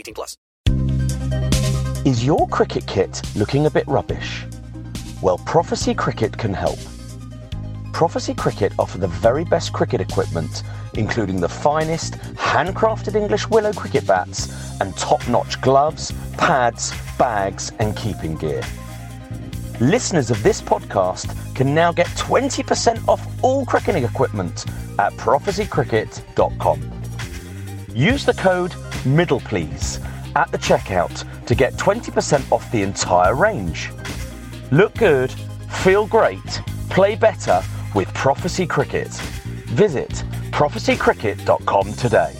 18 plus. Is your cricket kit looking a bit rubbish? Well, Prophecy Cricket can help. Prophecy Cricket offer the very best cricket equipment, including the finest handcrafted English willow cricket bats and top-notch gloves, pads, bags and keeping gear. Listeners of this podcast can now get 20% off all cricketing equipment at prophecycricket.com. Use the code MIDDLEPLEASE at the checkout to get 20% off the entire range. Look good, feel great, play better with Prophecy Cricket. Visit prophecycricket.com today.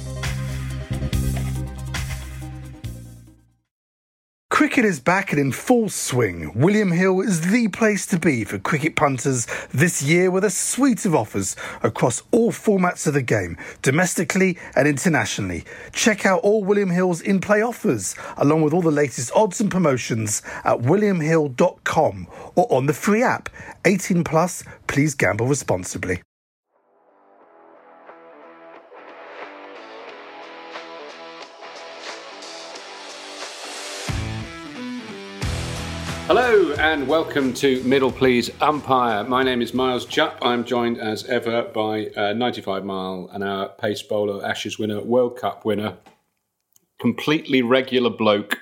Cricket is back and in full swing. William Hill is the place to be for cricket punters this year with a suite of offers across all formats of the game, domestically and internationally. Check out all William Hill's in play offers, along with all the latest odds and promotions at williamhill.com or on the free app. 18 plus, please gamble responsibly. And welcome to Middle Please Umpire. My name is Miles Jupp. I'm joined as ever by uh, 95 mile an hour pace bowler, Ashes winner, World Cup winner, completely regular bloke,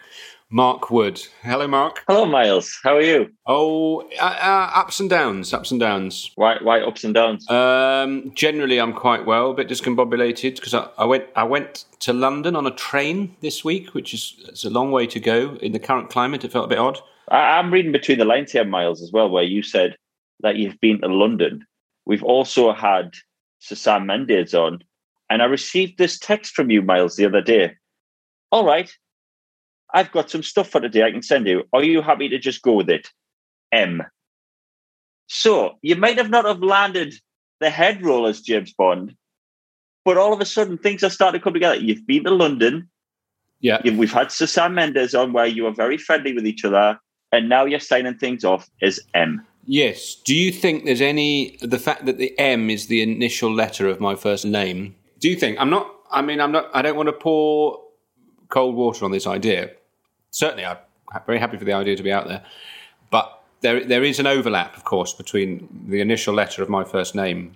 Mark Wood. Hello, Mark. Hello, Miles. How are you? Oh, uh, uh, ups and downs, ups and downs. Why, why ups and downs? Um, generally, I'm quite well, a bit discombobulated because I, I went I went to London on a train this week, which is it's a long way to go in the current climate. It felt a bit odd. I, I'm reading between the lines here, Miles, as well, where you said that you've been to London. We've also had Sir Sam Mendes on, and I received this text from you, Miles, the other day. All right, I've got some stuff for today I can send you. Are you happy to just go with it? M. So you might have not have landed the head role as James Bond, but all of a sudden things are starting to come together. You've been to London. Yeah. We've had Sir Sam Mendes on where you were very friendly with each other, and now you're signing things off as M. Yes. Do you think there's any the fact that the M is the initial letter of my first name? Do you think I'm not? I mean, I'm not. I don't want to pour cold water on this idea. Certainly, I'm very happy for the idea to be out there, but there there is an overlap, of course, between the initial letter of my first name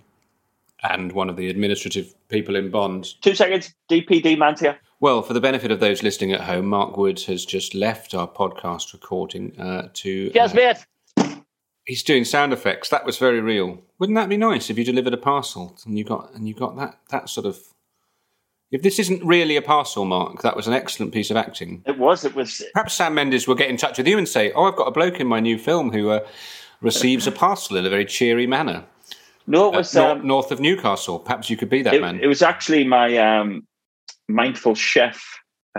and one of the administrative people in Bond. Two seconds, DPD man's here. Well, for the benefit of those listening at home, Mark Woods has just left our podcast recording uh, to. Yes, uh, mate. He's doing sound effects. That was very real. Wouldn't that be nice if you delivered a parcel and you got and you got that that sort of. If this isn't really a parcel, Mark, that was an excellent piece of acting. It was. It was. Perhaps Sam Mendes will get in touch with you and say, "Oh, I've got a bloke in my new film who uh, receives a parcel in a very cheery manner." No, it Uh, was. nor- um, north of Newcastle. Perhaps you could be that it, man. it was actually my um, mindful chef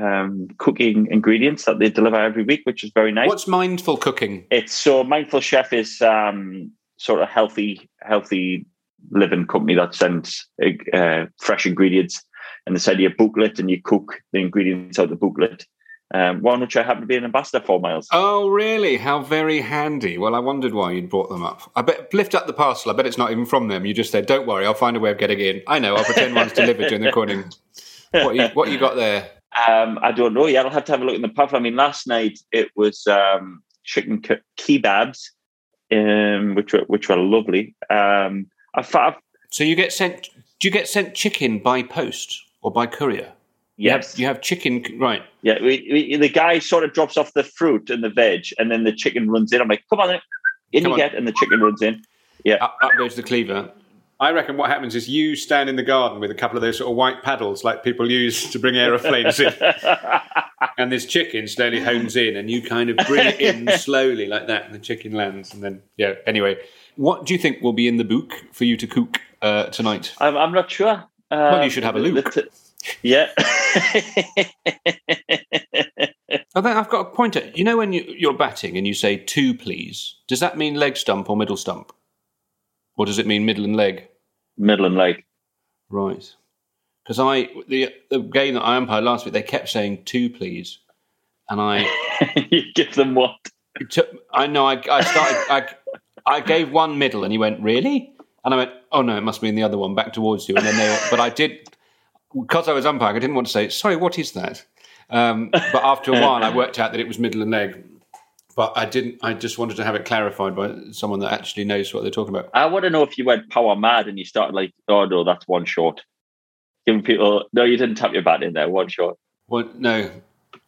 um, cooking ingredients that they deliver every week, which is very nice. What's mindful cooking? It's so mindful chef is um, sort of healthy, healthy living company that sends uh, fresh ingredients and they send you a booklet and you cook the ingredients out of the booklet. Um, one which I happen to be an ambassador for, Miles. Oh, really? How very handy. Well, I wondered why you'd brought them up. I bet lift up the parcel. I bet it's not even from them. You just said, "Don't worry, I'll find a way of getting in." I know. I'll pretend one's delivered during the recording. What you, what you got there? Um, I don't know. Yeah, I'll have to have a look in the pub. I mean, last night it was um, chicken ke- kebabs, um, which were which were lovely. Um, I thought, So you get sent? Do you get sent chicken by post or by courier? You yes, have, you have chicken, right? yeah. We, we, the guy sort of drops off the fruit and the veg, and then the chicken runs in. I'm like, come on, then. in Come you on. get, and the chicken runs in. Yeah, Up, up goes the cleaver. I reckon what happens is you stand in the garden with a couple of those sort of white paddles like people use to bring aeroplanes in. and this chicken slowly hones in and you kind of bring it in slowly like that and the chicken lands and then yeah anyway what do you think will be in the book for you to cook uh, tonight I'm, I'm not sure. Well, Um, you should have a look. yeah. oh, then I've got a pointer you know when you, you're batting and you say two please does that mean leg stump or middle stump or does it mean middle and leg Middle and leg. Right. Because I the the game that I umpired last week, they kept saying two, please, and I you give them what? took, I know I, I started I I gave one middle, and he went really, and I went oh no, it must be in the other one back towards you, and then they were, but I did because I was umpiring, I didn't want to say sorry, what is that? Um, but after a while, I worked out that it was middle and leg. But I didn't. I just wanted to have it clarified by someone that actually knows what they're talking about. I want to know if you went power mad and you started like, oh no, that's one short. Giving people, no, you didn't tap your bat in there, one short. Well, no,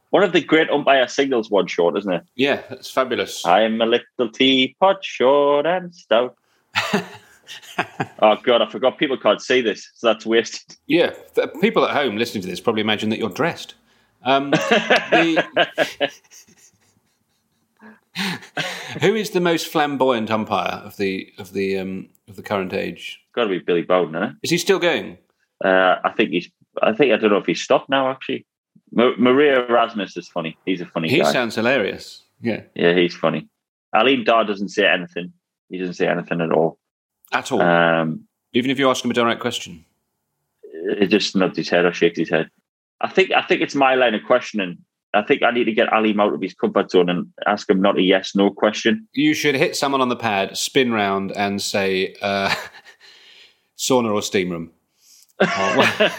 One of the great umpire signals, one short, isn't it? yeah, that's fabulous. I'm a little teapot, short and stout. oh god, I forgot people can't see this, so that's wasted. Yeah, the people at home listening to this probably imagine that you're dressed. Um, the, who is the most flamboyant umpire of the of the um, of the current age? Got to be Billy Bowden, eh? Is he still going? Uh, I think he's. I think I don't know if he's stopped now. Actually, Ma- Marais Erasmus is funny. He's a funny He guy. sounds hilarious. Yeah, yeah, he's funny. Aleem Dar doesn't say anything. He doesn't say anything at all. at all. Um, Even if you ask him a direct question. he just nods his head or shakes his head. I think I think it's my line of questioning. I think I need to get Ali out of his comfort zone and ask him not a yes no question. You should hit someone on the pad, spin round, and say uh, sauna or steam room. Oh,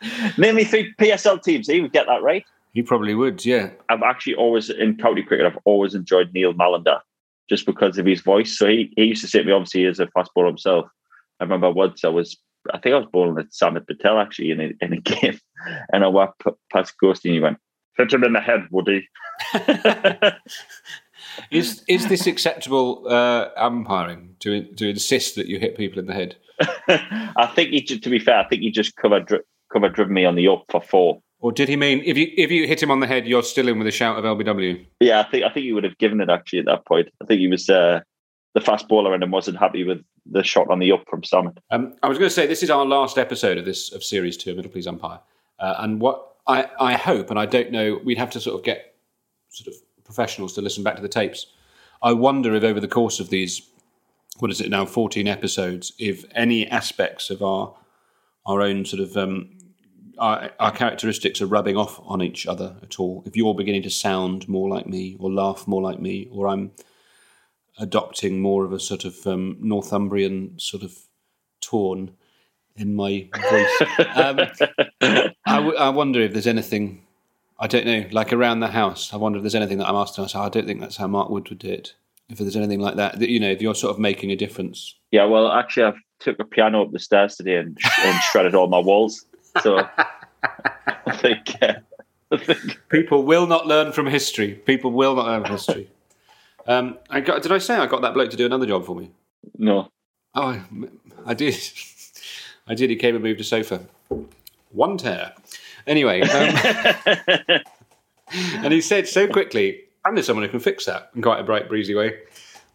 Name me three PSL teams. He would get that right. he probably would. Yeah. I've actually always in county cricket. I've always enjoyed Neil Mallender just because of his voice. So he, he used to say to me, obviously, as a fast bowler himself. I remember once I was, I think I was bowling at Samit Patel actually in a, in a game, and I walked past Ghosty and he went, "Hit him in the head, Woody." Is is this acceptable uh, umpiring to to insist that you hit people in the head? I think he, to be fair, I think he just covered dri- covered driven me on the up for four. Or did he mean if you if you hit him on the head, you're still in with a shout of LBW? Yeah, I think I think he would have given it actually at that point. I think he was uh, the fast bowler and wasn't happy with the shot on the up from Samit. Um, I was going to say this is our last episode of this of series two, Middle Please Umpire, uh, and what I I hope, and I don't know, we'd have to sort of get sort of professionals to listen back to the tapes. I wonder if over the course of these, what is it now, fourteen episodes, if any aspects of our our own sort of um, our, our characteristics are rubbing off on each other at all. If you're beginning to sound more like me, or laugh more like me, or I'm adopting more of a sort of um, Northumbrian sort of tone in my voice. um, I, w- I wonder if there's anything. I don't know, like around the house. I wonder if there's anything that I'm asked to myself. I don't think that's how Mark Wood would do it. If there's anything like that, that you know, if you're sort of making a difference. Yeah, well, actually, I took a piano up the stairs today and, and shredded all my walls. So I think, uh, I think People will not learn from history. People will not learn from history. Um, I got, did I say I got that bloke to do another job for me? no. Oh, I, I did. I did. He came and moved a sofa. One tear. Anyway, um, and he said so quickly, "I know someone who can fix that," in quite a bright, breezy way.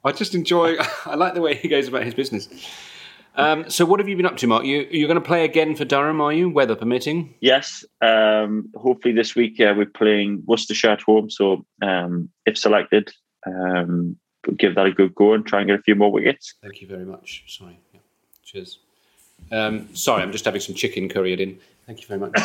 I just enjoy. I like the way he goes about his business. Um, so, what have you been up to, Mark? You you're going to play again for Durham, are you? Weather permitting. Yes. Um, hopefully this week uh, we're playing Worcestershire at home. So um, if selected, um, give that a good go and try and get a few more wickets. Thank you very much. Sorry. Yeah. Cheers. Um, sorry, I'm just having some chicken curried in. Thank you very much.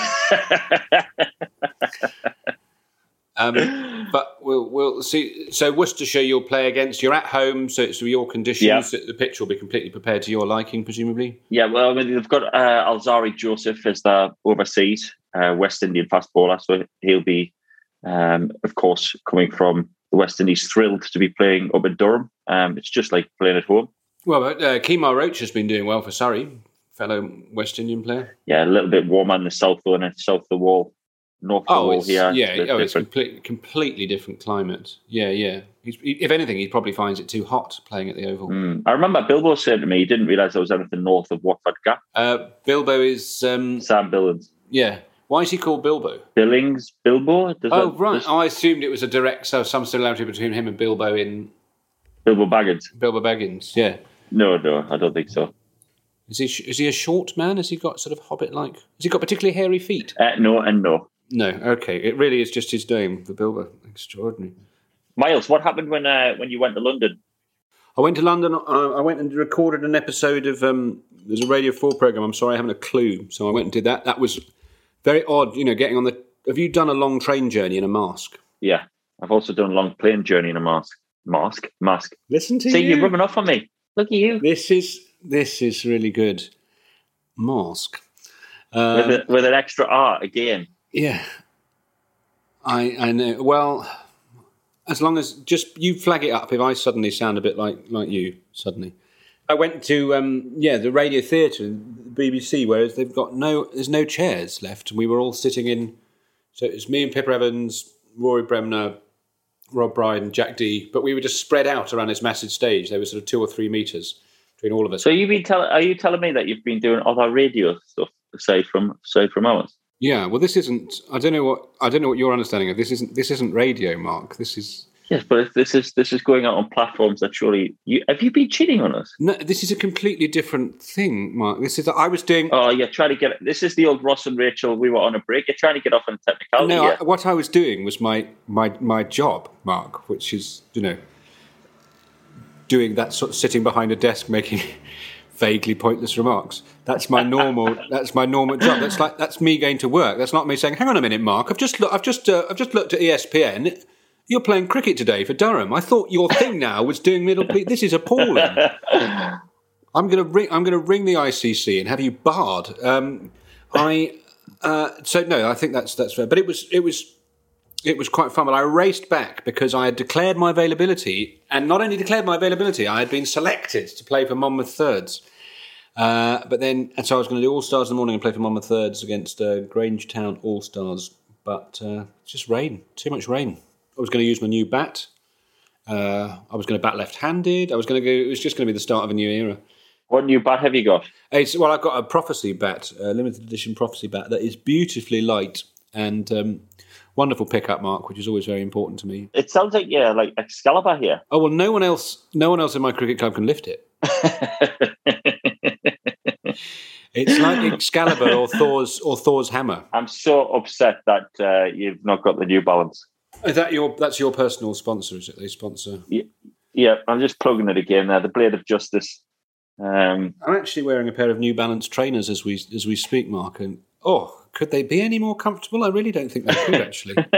um, but we'll we'll see. So Worcestershire, you'll play against. You're at home, so it's your conditions. The pitch will be completely prepared to your liking, presumably. Yeah, well, I mean, they've got uh, Alzari Joseph as their overseas uh, West Indian fast bowler, so he'll be, um, of course, coming from the West Indies, thrilled to be playing up at Durham. Um, it's just like playing at home. Well, uh, Kemar Roach has been doing well for Surrey, fellow West Indian player. Yeah, a little bit warmer in the south though, and south of the wall, north of the Oh, wall it's, here. yeah. It's Oh, it's complete, completely different climate. Yeah, yeah. He's, he, if anything, he probably finds it too hot playing at the Oval. Mm. I remember Bilbo saying to me he didn't realise there was anything north of Watford Gap. Uh, Bilbo is, um, Sam Billings. yeah. Why is he called Bilbo? Billings, Bilbo? Does oh, that- right. does I assumed it was a direct, so some similarity between him and Bilbo in Bilbo Baggins. Bilbo Baggins. Yeah. No, no, I don't think so. Is he is he a short man? Has he got sort of hobbit like? Has he got particularly hairy feet? Uh, no, and no. No. Okay. It really is just his name, the Bilbo. Extraordinary. Miles, what happened when uh, when you went to London? I went to London. uh, I went and recorded an episode of um, there's a Radio Four program. I'm sorry, I haven't a clue. So I went and did that. That was very odd. You know, getting on the. Have you done a long train journey in a mask? Yeah, I've also done a long plane journey in a mask. Mask, mask. Listen to See, you. See, you're rubbing off on me. Look at you This is this is really good. Mask. Uh, with, a, with an extra R again. Yeah, I I know. Well, as long as just you flag it up if I suddenly sound a bit like like you suddenly. I went to um, yeah the radio theatre, the BBC, whereas they've got no there's no chairs left, and we were all sitting in. So it's me and Pippa Evans, Rory Bremner, Rob Bride, and Jack Dee. But we were just spread out around this massive stage. There was sort of two or three meters between all of us. So you've been telling? Are you telling me that you've been doing other radio stuff say from aside from ours? Yeah, well, this isn't. I don't know what I don't know what your understanding of this isn't. This isn't radio, Mark. This is Yes, but if this is this is going out on platforms that surely you have you been cheating on us? no. This is a completely different thing, Mark. This is. I was doing. Oh, you're trying to get this is the old Ross and Rachel. We were on a break. You're trying to get off on a technicality. no. I, what I was doing was my my my job, Mark, which is you know doing that sort of sitting behind a desk making vaguely pointless remarks. That's my normal. that's my normal job. That's like that's me going to work. That's not me saying, "Hang on a minute, Mark. I've just look, I've just uh, I've just looked at ESPN." You're playing cricket today for Durham. I thought your thing now was doing middle. Pe- this is appalling. I'm to ring. I'm to ring the ICC and have you barred. Um, I uh, so no, I think that's that's fair. But it was it was it was quite fun. But I raced back because I had declared my availability, and not only declared my availability, I had been selected to play for Monmouth Thirds. Uh, but then, and so I was going to do All Stars in the morning and play for Monmouth Thirds against uh, Grangetown All Stars. But uh, just rain, too much rain. I was going to use my new bat. Uh, I was going to bat left-handed. I was going to go. It was just going to be the start of a new era. What new bat have you got? It's, well, I've got a prophecy bat, a limited edition prophecy bat that is beautifully light and um, wonderful pickup mark, which is always very important to me. It sounds like yeah, like Excalibur here. Oh well, no one else, no one else in my cricket club can lift it. It's like Excalibur or Thor's or Thor's hammer. I'm so upset that uh, you've not got the New Balance. Is that your? That's your personal sponsor, is it? They sponsor. Yeah, yeah I'm just plugging it again there. The Blade of Justice. Um, I'm actually wearing a pair of New Balance trainers as we as we speak, Mark. And oh, could they be any more comfortable? I really don't think they could. Actually,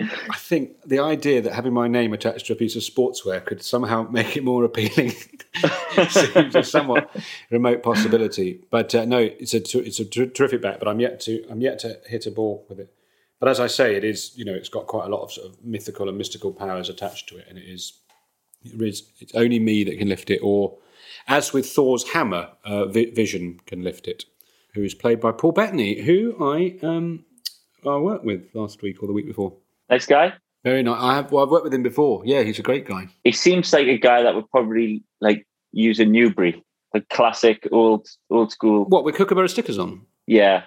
I think the idea that having my name attached to a piece of sportswear could somehow make it more appealing seems a somewhat remote possibility. But uh, no, it's a it's a ter- terrific bat. But I'm yet to I'm yet to hit a ball with it. But as I say, it is you know it's got quite a lot of sort of mythical and mystical powers attached to it, and it is it is it's only me that can lift it, or as with Thor's hammer, uh, Vi- Vision can lift it, who is played by Paul Bettany, who I um I worked with last week or the week before. nice guy. Very nice. I have well, I've worked with him before. Yeah, he's a great guy. He seems like a guy that would probably like use a Newbury, like classic old old school. What with Kookaburra stickers on? Yeah,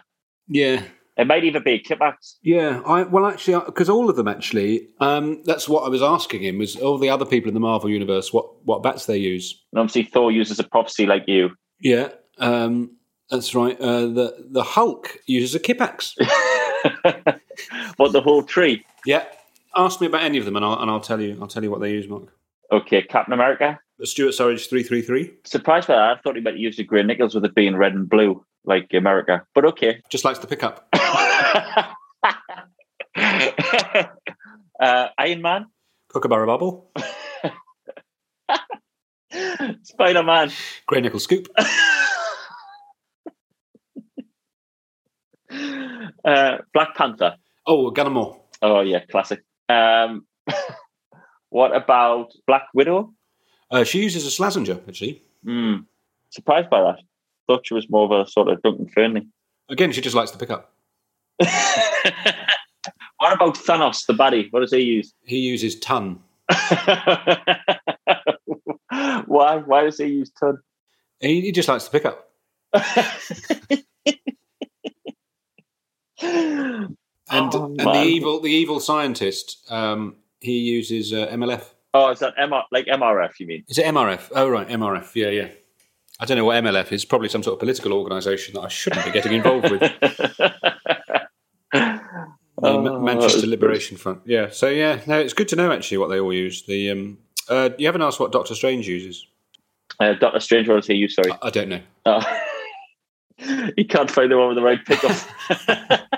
Yeah. it might even be Kippax. Yeah, I well actually because all of them actually. Um, that's what I was asking him was all the other people in the Marvel universe what what bats they use. And obviously Thor uses a prophecy like you. Yeah, um, that's right. Uh, the the Hulk uses a Kippax. What the whole tree? yeah, ask me about any of them and I'll and I'll tell you I'll tell you what they use, Mark. Okay, Captain America. Stuart Surridge three three three. Surprised by that. I thought he might use the Gray-Nicolls with it being red and blue, like America. But okay. Just likes the pickup. uh, Iron Man, Kookaburra Bubble. Spider Man, Grey Nickel Scoop. uh, Black Panther. Oh, Gunn & Moore. Oh yeah, classic. Um, what about Black Widow? Uh, she uses a Slazenger, actually. Mm, surprised by that. Thought she was more of a sort of Duncan Fearnley. Again, she just likes to pick up. what about Thanos, the baddie? What does he use? He uses ton. Why? Why does he use ton? He, he just likes to pick pickup. And, Oh, and the evil the evil scientist, um, he uses uh, MLF. Oh, is that MR, like MRF? You mean? Is it MRF? Oh, right, MRF. Yeah, yeah. I don't know what MLF is. Probably some sort of political organisation that I shouldn't be getting involved with. The Oh, Manchester Liberation Front. Yeah. So yeah, no, it's good to know actually what they all use. The um, uh, you haven't asked what Doctor Strange uses. Uh, Doctor Strange, what does he use? Sorry. I, I don't know. Oh. he can't find the one with the right pickup.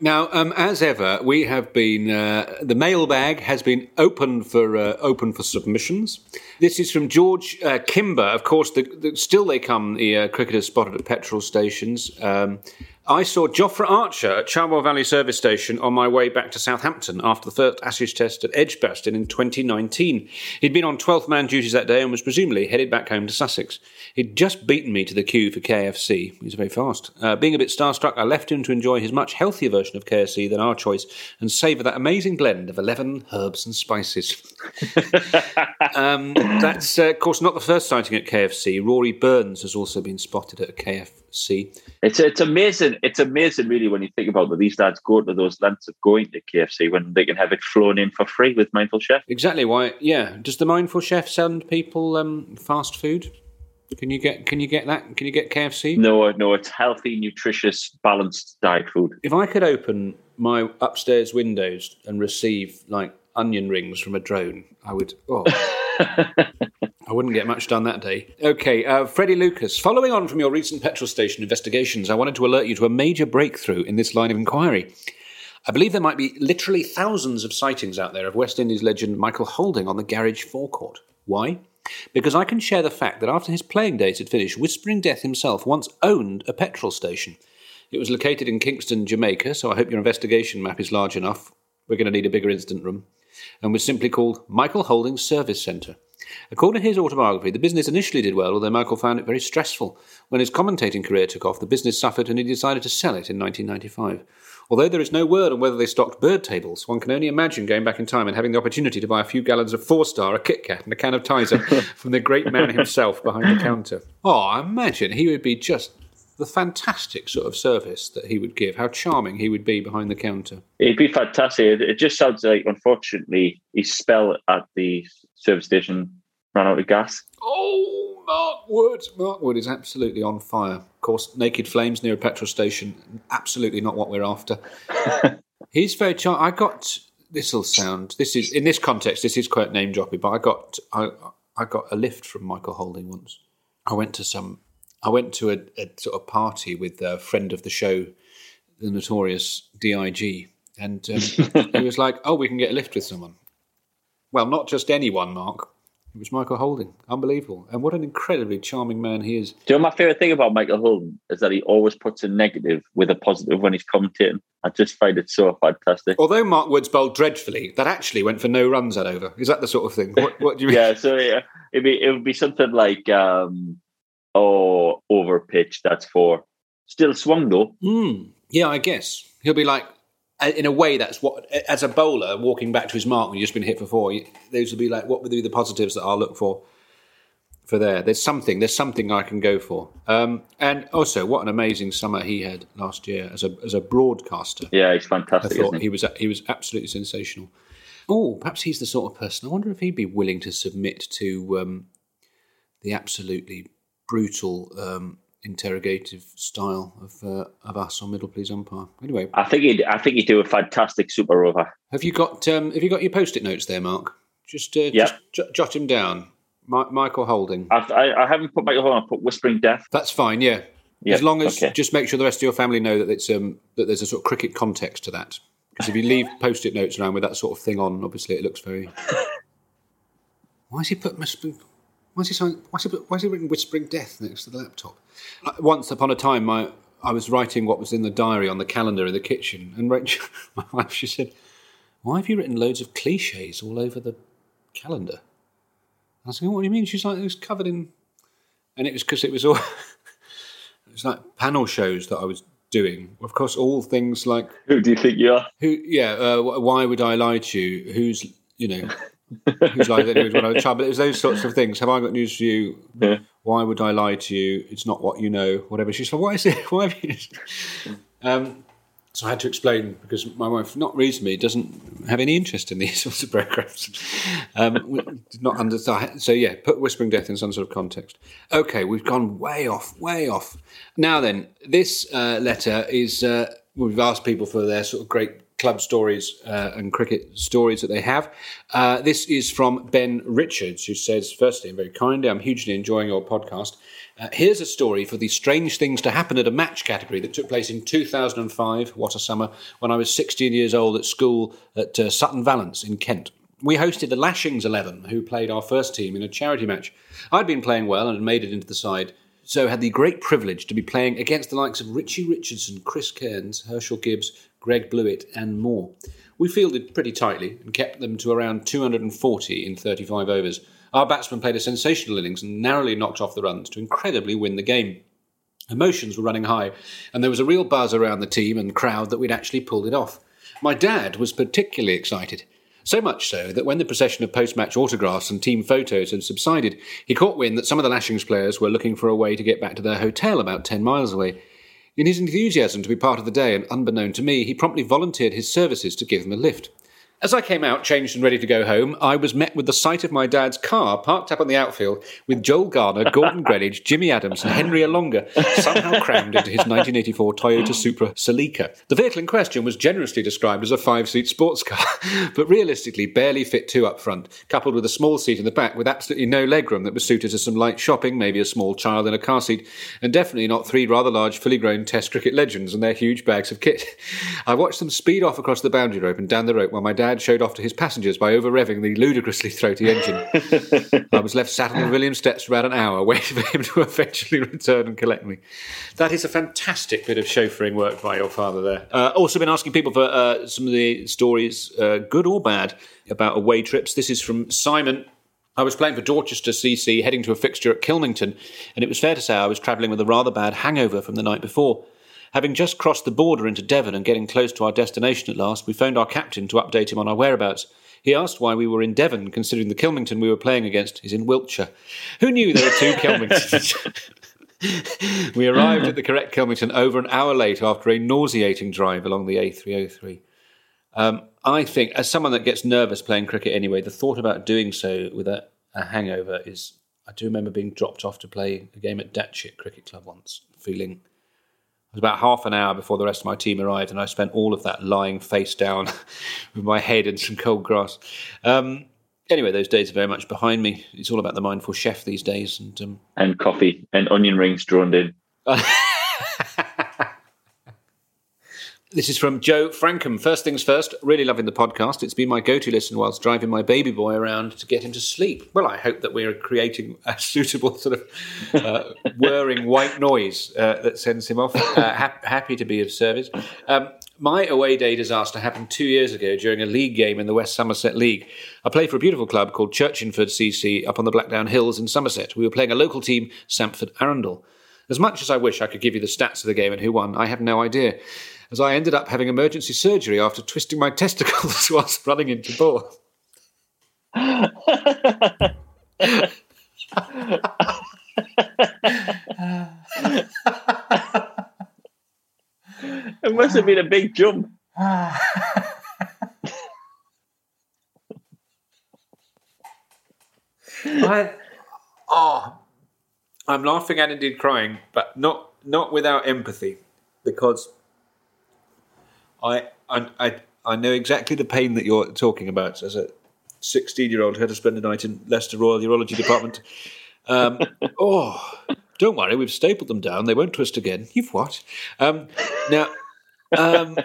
Now, um, as ever, we have been uh, the mailbag has been open for uh, open for submissions. This is from George uh, Kimber. Of course, the, the, still they come the uh, cricketers spotted at petrol stations. Um, I saw Jofra Archer at Cherwell Valley Service Station on my way back to Southampton after the first Ashes Test at Edgbaston in 2019. He'd been on 12th man duties that day and was presumably headed back home to Sussex. He'd just beaten me to the queue for KFC. He's very fast. Uh, being a bit starstruck, I left him to enjoy his much healthier version of KFC than our choice and savour that amazing blend of 11 herbs and spices. um, that's, uh, of course, not the first sighting at KFC. Rory Burns has also been spotted at KFC. It's it's amazing. It's amazing, really, when you think about that. These lads go to those lengths of going to KFC when they can have it flown in for free with Mindful Chef. Exactly why. Yeah. Does the Mindful Chef send people um, fast food? Can you get? Can you get that? Can you get KFC? No, no, it's healthy, nutritious, balanced diet food. If I could open my upstairs windows and receive like onion rings from a drone, I would. Oh. I wouldn't get much done that day. Okay, uh, Freddie Lucas. Following on from your recent petrol station investigations, I wanted to alert you to a major breakthrough in this line of inquiry. I believe there might be literally thousands of sightings out there of West Indies legend Michael Holding on the garage forecourt. Why? Because I can share the fact that after his playing days had finished, Whispering Death himself once owned a petrol station. It was located in Kingston, Jamaica, so I hope your investigation map is large enough. We're going to need a bigger incident room. And was simply called Michael Holding Service Centre. According to his autobiography, the business initially did well, although Michael found it very stressful. When his commentating career took off, the business suffered and he decided to sell it in 1995. Although there is no word on whether they stocked bird tables, one can only imagine going back in time and having the opportunity to buy a few gallons of Four Star, a Kit Kat, and a can of Tizer from the great man himself behind the counter. Oh, I imagine he would be just the fantastic sort of service that he would give. How charming he would be behind the counter. It'd be fantastic. It, it just sounds like, unfortunately, his spell at the service station ran out of gas. Oh, Mark Wood. Mark Wood is absolutely on fire. Of course, naked flames near a petrol station, absolutely not what we're after. He's very charming. I got this will sound this is in this context this is quite name dropping, but I got I I got a lift from Michael Holding once. I went to some I went to a, a sort of party with a friend of the show, the notorious Dig, and um, he was like, "Oh, we can get a lift with someone." Well, not just anyone, Mark. It was Michael Holding. Unbelievable. And what an incredibly charming man he is. Do you know my favourite thing about Michael Holding is that he always puts a negative with a positive when he's commentating. I just find it so fantastic. Although Mark Woods bowled dreadfully, that actually went for no runs that over. Is that the sort of thing? What, what do you mean? yeah, so yeah, it'd be it would be something like um oh over pitch that's for still swung though. Mm, yeah, I guess. He'll be like, in a way, that's what, as a bowler walking back to his mark when you've just been hit for four, those would be like, what would be the positives that I'll look for for there? There's something, there's something I can go for. Um, and also, what an amazing summer he had last year as a, as a broadcaster. Yeah, he's I fantastic, thought isn't he he? was he was absolutely sensational. Oh, perhaps he's the sort of person. I wonder if he'd be willing to submit to um, the absolutely brutal um, interrogative style of uh, of us or Middle Please Umpire. Anyway, I think he'd I think he'd do a fantastic super over. have you got um, have you got your post-it notes there, Mark? Just uh, Yeah. just j- jot him down. Mi- Michael Holding. I've, I, I haven't put Michael Holding. I put Whispering Death. That's fine. Yeah. Yeah, as long as okay. just make sure the rest of your family know that it's um that there's a sort of cricket context to that. Because if you leave post-it notes around with that sort of thing on, obviously it looks very. Why has he put? Why is he sign, why is he why is he written whispering death next to the laptop? Like, Once upon a time, my I was writing what was in the diary on the calendar in the kitchen, and Rachel, my wife, she said, "Why have you written loads of cliches all over the calendar?" I was like, "What do you mean?" She's like, "It was covered in," and it was because it was all. it was like panel shows that I was doing. Of course, all things like Who do you think you are? who, yeah, uh, why would I lie to you? Who's, you know, who's lied to when I was a child? But it was those sorts of things. Have I got news for you? Yeah. Why would I lie to you? It's not what you know, whatever. She's like, why is it? Why have you? Um, so I had to explain because my wife, not reasonably, doesn't have any interest in these sorts of programs. Um, did not understand. So yeah, put Whispering Death in some sort of context. Okay, we've gone way off, way off. Now then, this uh, letter is. Uh, we've asked people for their sort of great club stories uh, and cricket stories that they have. Uh, this is from Ben Richards, who says, firstly, and very kindly, I'm hugely enjoying your podcast. Uh, here's a story for the strange things to happen at a match category that took place in 2005, what a summer, when I was 16 years old at school at uh, Sutton Valence in Kent. We hosted the Lashings 11, who played our first team in a charity match. I'd been playing well and had made it into the side, so had the great privilege to be playing against the likes of Richie Richardson, Chris Cairns, Herschelle Gibbs, Greg Blewett, and more. We fielded pretty tightly and kept them to around 240 in 35 overs. Our batsmen played a sensational innings and narrowly knocked off the runs to incredibly win the game. Emotions were running high, and there was a real buzz around the team and crowd that we'd actually pulled it off. My dad was particularly excited. So much so that when the procession of post match autographs and team photos had subsided, he caught wind that some of the Lashings players were looking for a way to get back to their hotel about 10 miles away. In his enthusiasm to be part of the day and unbeknown to me, he promptly volunteered his services to give them a lift. As I came out, changed and ready to go home, I was met with the sight of my dad's car parked up on the outfield with Joel Garner, Gordon Greenidge, Jimmy Adams, and Henry Olonga somehow crammed into his 1984 Toyota Supra Celica. The vehicle in question was generously described as a five seat sports car, but realistically barely fit two up front, coupled with a small seat in the back with absolutely no legroom that was suited to some light shopping, maybe a small child in a car seat, and definitely not three rather large, fully grown Test cricket legends and their huge bags of kit. I watched them speed off across the boundary rope and down the rope while my dad showed off to his passengers by over revving the ludicrously throaty engine. I was left sat on the William steps for about an hour, waiting for him to eventually return and collect me. That is a fantastic bit of chauffeuring work by your father there. Uh, also, been asking people for uh, some of the stories, uh, good or bad, about away trips. This is from Simon. I was playing for Dorchester CC, heading to a fixture at Kilmington, and it was fair to say I was travelling with a rather bad hangover from the night before. Having just crossed the border into Devon and getting close to our destination at last, we phoned our captain to update him on our whereabouts. He asked why we were in Devon, considering the Kilmington we were playing against is in Wiltshire. Who knew there were two Kilmingtons? we arrived at the correct Kilmington over an hour late after a nauseating drive along the A303. Um, I think, as someone that gets nervous playing cricket anyway, the thought about doing so with a, a hangover is. I do remember being dropped off to play a game at Datchet Cricket Club once, feeling was about half an hour before the rest of my team arrived, and I spent all of that lying face down with my head in some cold grass. Um, anyway, those days are very much behind me. It's all about the mindful chef these days, and um, And coffee and onion rings droned in. This is from Joe Frankham. First things first, really loving the podcast. It's been my go to listen whilst driving my baby boy around to get him to sleep. Well, I hope that we're creating a suitable sort of uh, whirring white noise uh, that sends him off. Uh, hap- happy to be of service. Um, my away day disaster happened two years ago during a league game in the West Somerset League. I play for a beautiful club called Churchingford CC up on the Blackdown Hills in Somerset. We were playing a local team, Sampford Arundel. As much as I wish I could give you the stats of the game and who won, I have no idea, as I ended up having emergency surgery after twisting my testicles whilst running into ball. It must have been a big jump. I, oh, I'm laughing and indeed crying, but not not without empathy, because I I I, I know exactly the pain that you're talking about as a 16-year-old who had to spend the night in Leicester Royal Urology Department. Um, oh, don't worry, we've stapled them down. They won't twist again. You've what? Um, now, um,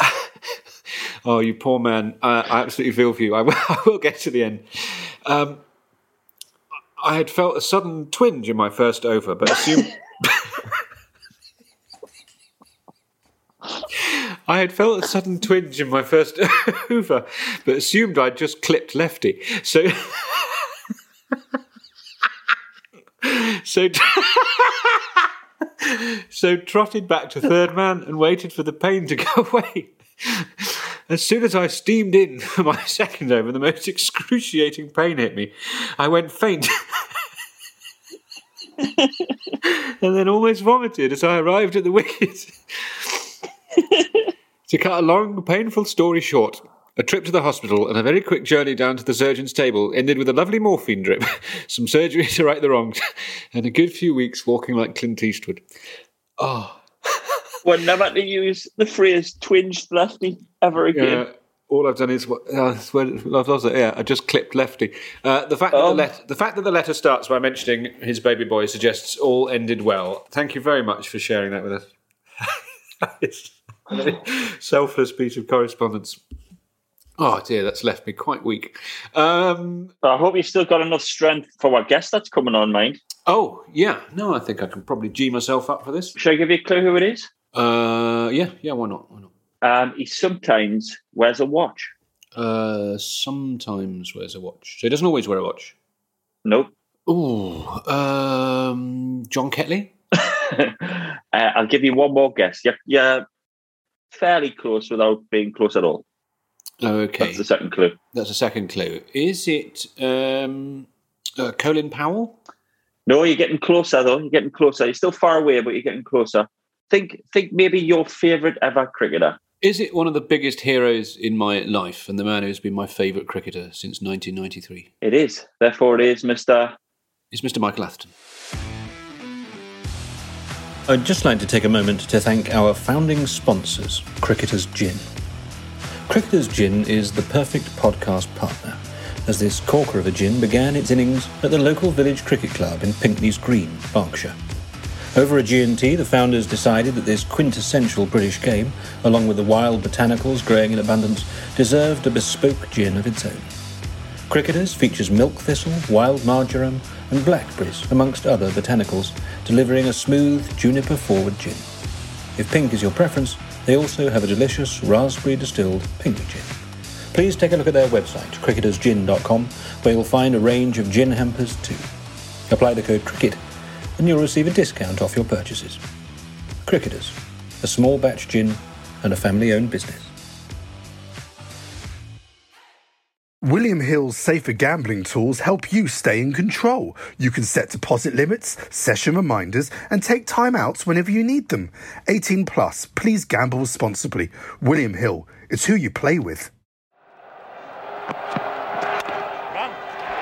oh, you poor man. I, I absolutely feel for you. I will, I will get to the end. Um, I had felt a sudden twinge in my first over, but assumed. I had felt a sudden twinge in my first over, but assumed I'd just clipped lefty. So. so. so trotted back to third man and waited for the pain to go away. As soon as I steamed in for my second over, the most excruciating pain hit me. I went faint. and then almost vomited as I arrived at the wicket. To cut a long, painful story short, a trip to the hospital and a very quick journey down to the surgeon's table ended with a lovely morphine drip, some surgery to right the wrongs, and a good few weeks walking like Clint Eastwood. Oh. We're never to use the phrase twinged lefty ever again. Yeah, all I've done is what uh, was it? Yeah, I just clipped lefty. Uh, the fact that the, Um. let- the fact that the letter starts by mentioning his baby boy suggests all ended well. Thank you very much for sharing that with us. it's a very selfless piece of correspondence. Oh dear, that's left me quite weak. Um, I hope you've still got enough strength for our guest that's coming on, mind. oh yeah, no, I think I can probably g myself up for this. Should I give you a clue who it is? Uh, yeah, yeah, why not? Why not? Um, he sometimes wears a watch. Uh, sometimes wears a watch, so he doesn't always wear a watch. Nope. Oh, um, John Ketley. uh, I'll give you one more guess. You're, you're fairly close without being close at all. Okay, That's the second clue. That's a second clue. Is it um, uh, Colin Powell? No, you're getting closer though. You're getting closer. You're still far away, but you're getting closer. Think, think maybe your favourite ever cricketer. Is it one of the biggest heroes in my life and the man who's been my favourite cricketer since 1993? It is. Therefore, it is Mister. It's Mr. Michael Atherton. I'd just like to take a moment to thank our founding sponsors, Cricketers Gin. Cricketers Gin is the perfect podcast partner, as this corker of a gin began its innings at the local village cricket club in Pinkneys Green, Berkshire. Over a G&T, the founders decided that this quintessential British game, along with the wild botanicals growing in abundance, deserved a bespoke gin of its own. Cricketers features milk thistle, wild marjoram, and blackberries, amongst other botanicals, delivering a smooth juniper forward gin. If pink is your preference, they also have a delicious raspberry distilled pink gin. Please take a look at their website, cricketersgin.com, where you'll find a range of gin hampers too. Apply the code CRICKET and you'll receive a discount off your purchases. Cricketers, a small batch gin and a family owned business. William Hill's safer gambling tools help you stay in control. You can set deposit limits, session reminders, and take time outs whenever you need them. 18 plus, please gamble responsibly. William Hill, it's who you play with.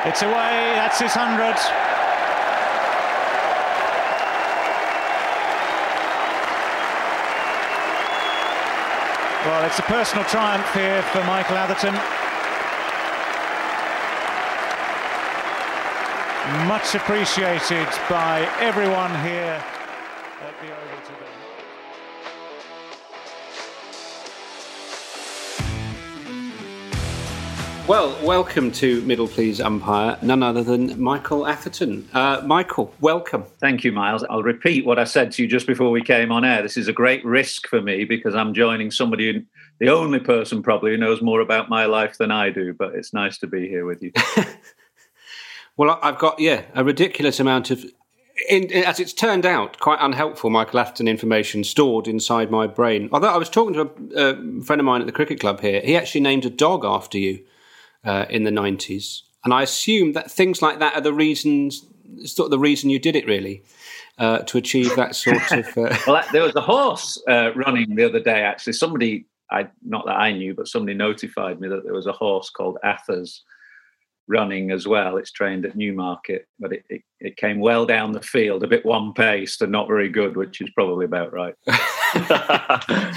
It's away. That's his hundred. Well, it's a personal triumph here for Michael Atherton. Much appreciated by everyone here at the Oval today. Well, welcome to Middle Please Umpire, none other than Michael Atherton. Uh, Michael, welcome. Thank you, Miles. I'll repeat what I said to you just before we came on air. This is a great risk for me because I'm joining somebody, who, the only person probably who knows more about my life than I do. But it's nice to be here with you. Well, I've got, yeah, a ridiculous amount of, in, as it's turned out, quite unhelpful Michael Atherton information stored inside my brain. Although I was talking to a, a friend of mine at the cricket club here, he actually named a dog after you uh, in the 90s. And I assume that things like that are the reasons, sort of the reason you did it, really, uh, to achieve that sort of. Uh, well, there was a horse uh, running the other day. Actually, somebody, I not that I knew, but somebody notified me that there was a horse called Athers running as well. It's trained at Newmarket, but it, it, it came well down the field, a bit one paced and not very good, which is probably about right.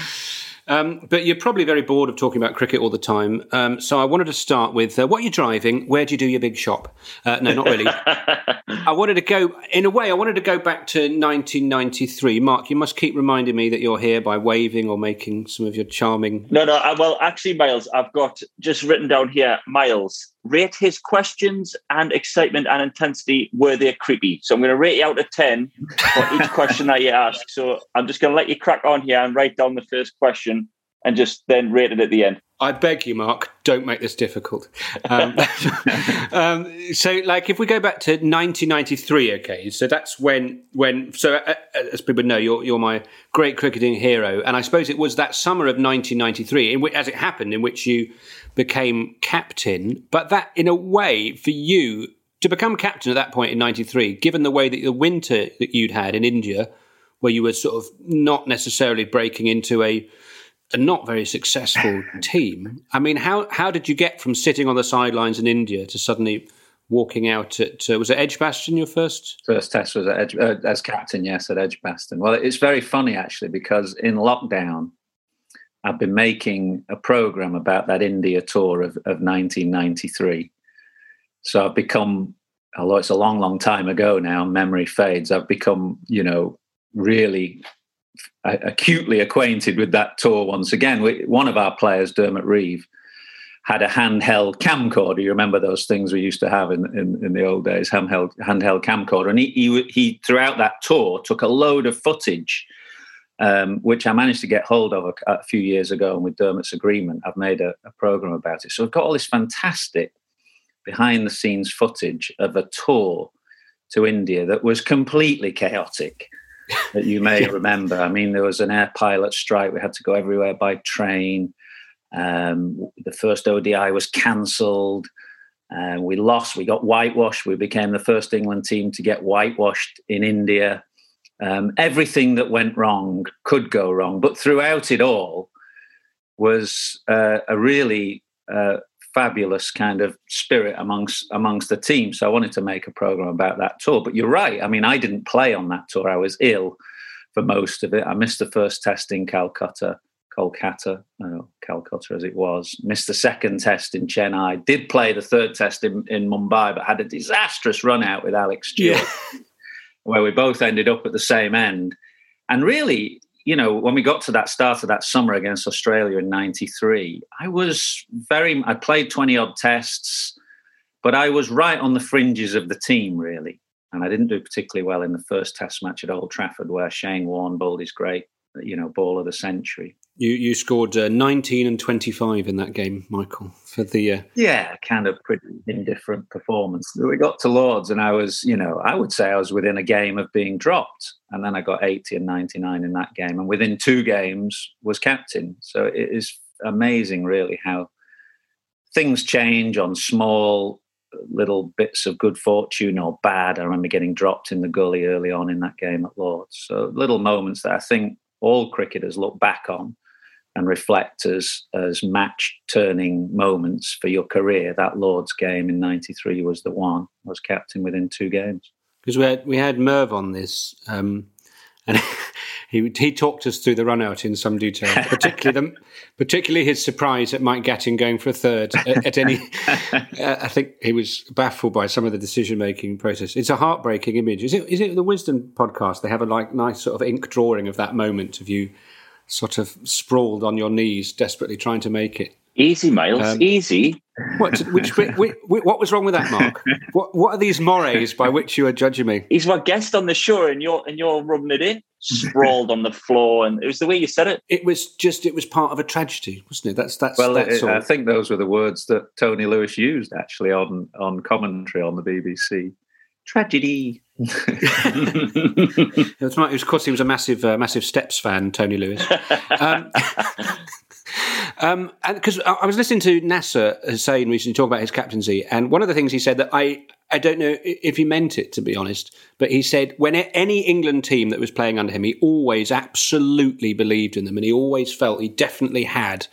Um, but you're probably very bored of talking about cricket all the time. Um, so I wanted to start with uh, what are driving? Where do you do your big shop? Uh, no, not really. I wanted to go, in a way, I wanted to go back to 1993. Mark, you must keep reminding me that you're here by waving or making some of your charming. No, no. I, well, actually, Miles, I've got just written down here, Miles, rate his questions and excitement and intensity were they creepy. So I'm going to rate you out of 10 for each question that you ask. So I'm just going to let you crack on here and write down the first question and just then rate it at the end. I beg you, Mark, don't make this difficult. Um, um, so, like, if we go back to 1993, okay, so that's when, when, so uh, uh, as people know, you're you're my great cricketing hero, and I suppose it was that summer of 1993, in which, as it happened, in which you became captain. But that, in a way, for you to become captain at that point in '93, given the way that the winter that you'd had in India, where you were sort of not necessarily breaking into a a not very successful team. I mean, how how did you get from sitting on the sidelines in India to suddenly walking out at uh, was it Edgbaston your first first test was at Edge, uh, as captain? Yes, at Edgbaston. Well, it's very funny actually because in lockdown, I've been making a program about that India tour of, of 1993. So I've become, although it's a long, long time ago now, memory fades. I've become, you know, really acutely acquainted with that tour once again. We, one of our players, Dermot Reeve, had a handheld camcorder. You remember those things we used to have in, in, in the old days, handheld handheld camcorder. And he, he, he throughout that tour took a load of footage, um, which I managed to get hold of a, a, few years ago. And with Dermot's agreement, I've made a, a program about it. So I've got all this fantastic behind the scenes footage of a tour to India that was completely chaotic that you may remember. I mean, there was an air pilot strike. We had to go everywhere by train. Um, the first ODI was cancelled. Uh, we lost. We got whitewashed. We became the first England team to get whitewashed in India. Um, everything that went wrong could go wrong, but throughout it all was uh, a really uh, fabulous kind of spirit amongst amongst the team. So I wanted to make a program about that tour. But you're right. I mean, I didn't play on that tour. I was ill for most of it. I missed the first test in Calcutta, Kolkata, uh, Calcutta as it was. Missed the second test in Chennai. Did play the third test in, in Mumbai, but had a disastrous run out with Alex Stewart, yeah. where we both ended up at the same end. And really, you know, when we got to that start of that summer against Australia in 93, I was very, I played 20 odd tests, but I was right on the fringes of the team, really. And I didn't do particularly well in the first test match at Old Trafford, where Shane Warne bowled his great, you know, ball of the century. You you scored uh, 19 and 25 in that game, Michael, for the uh... yeah, kind of pretty indifferent performance. We got to Lords, and I was, you know, I would say I was within a game of being dropped, and then I got 80 and 99 in that game, and within two games was captain. So it is amazing, really, how things change on small little bits of good fortune or bad. I remember getting dropped in the gully early on in that game at Lords. So little moments that I think all cricketers look back on and reflect as as match turning moments for your career. That Lord's game in '93 was the one. I was captain within two games. Because we had we had Merv on this, um, and he he talked us through the run out in some detail, particularly the, particularly his surprise at Mike Gatting going for a third at, at any. uh, I think he was baffled by some of the decision making process. It's a heartbreaking image. Is it? Is it the Wisden podcast? They have a like nice sort of ink drawing of that moment of you sort of sprawled on your knees, desperately trying to make it. Easy, Miles. Um, easy. What? Which, which, which, what was wrong with that, Mark? What? What are these mores by which you are judging me? He's my guest on the show, and you're and you're rubbing it in, sprawled on the floor, and it was the way you said it. It was just. It was part of a tragedy, wasn't it? That's that's. Well, that's it, I think those were the words that Tony Lewis used actually on on commentary on the BBC. Tragedy. it was because he was a massive, uh, massive Steps fan, Tony Lewis. Um, um, and because I was listening to Nasser Hussain recently talk about his captaincy, and one of the things he said that I, I don't know if he meant it to be honest, but he said when any England team that was playing under him, he always absolutely believed in them, and he always felt he definitely had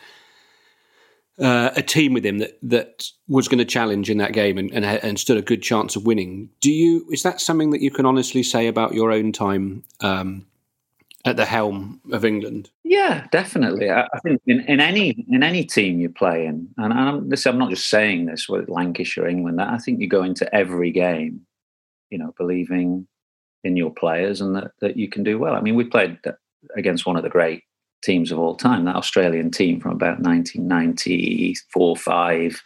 uh, a team with him that that was going to challenge in that game and, and, and stood a good chance of winning. Do you is that something that you can honestly say about your own time um, at the helm of England. Yeah, definitely. I, think in, in any in any team you play in, and I'm, this, I'm not just saying this with Lancashire, England. I think you go into every game, you know, believing in your players and that, that you can do well. I mean, we played against one of the great teams of all time, that Australian team from about 1994 5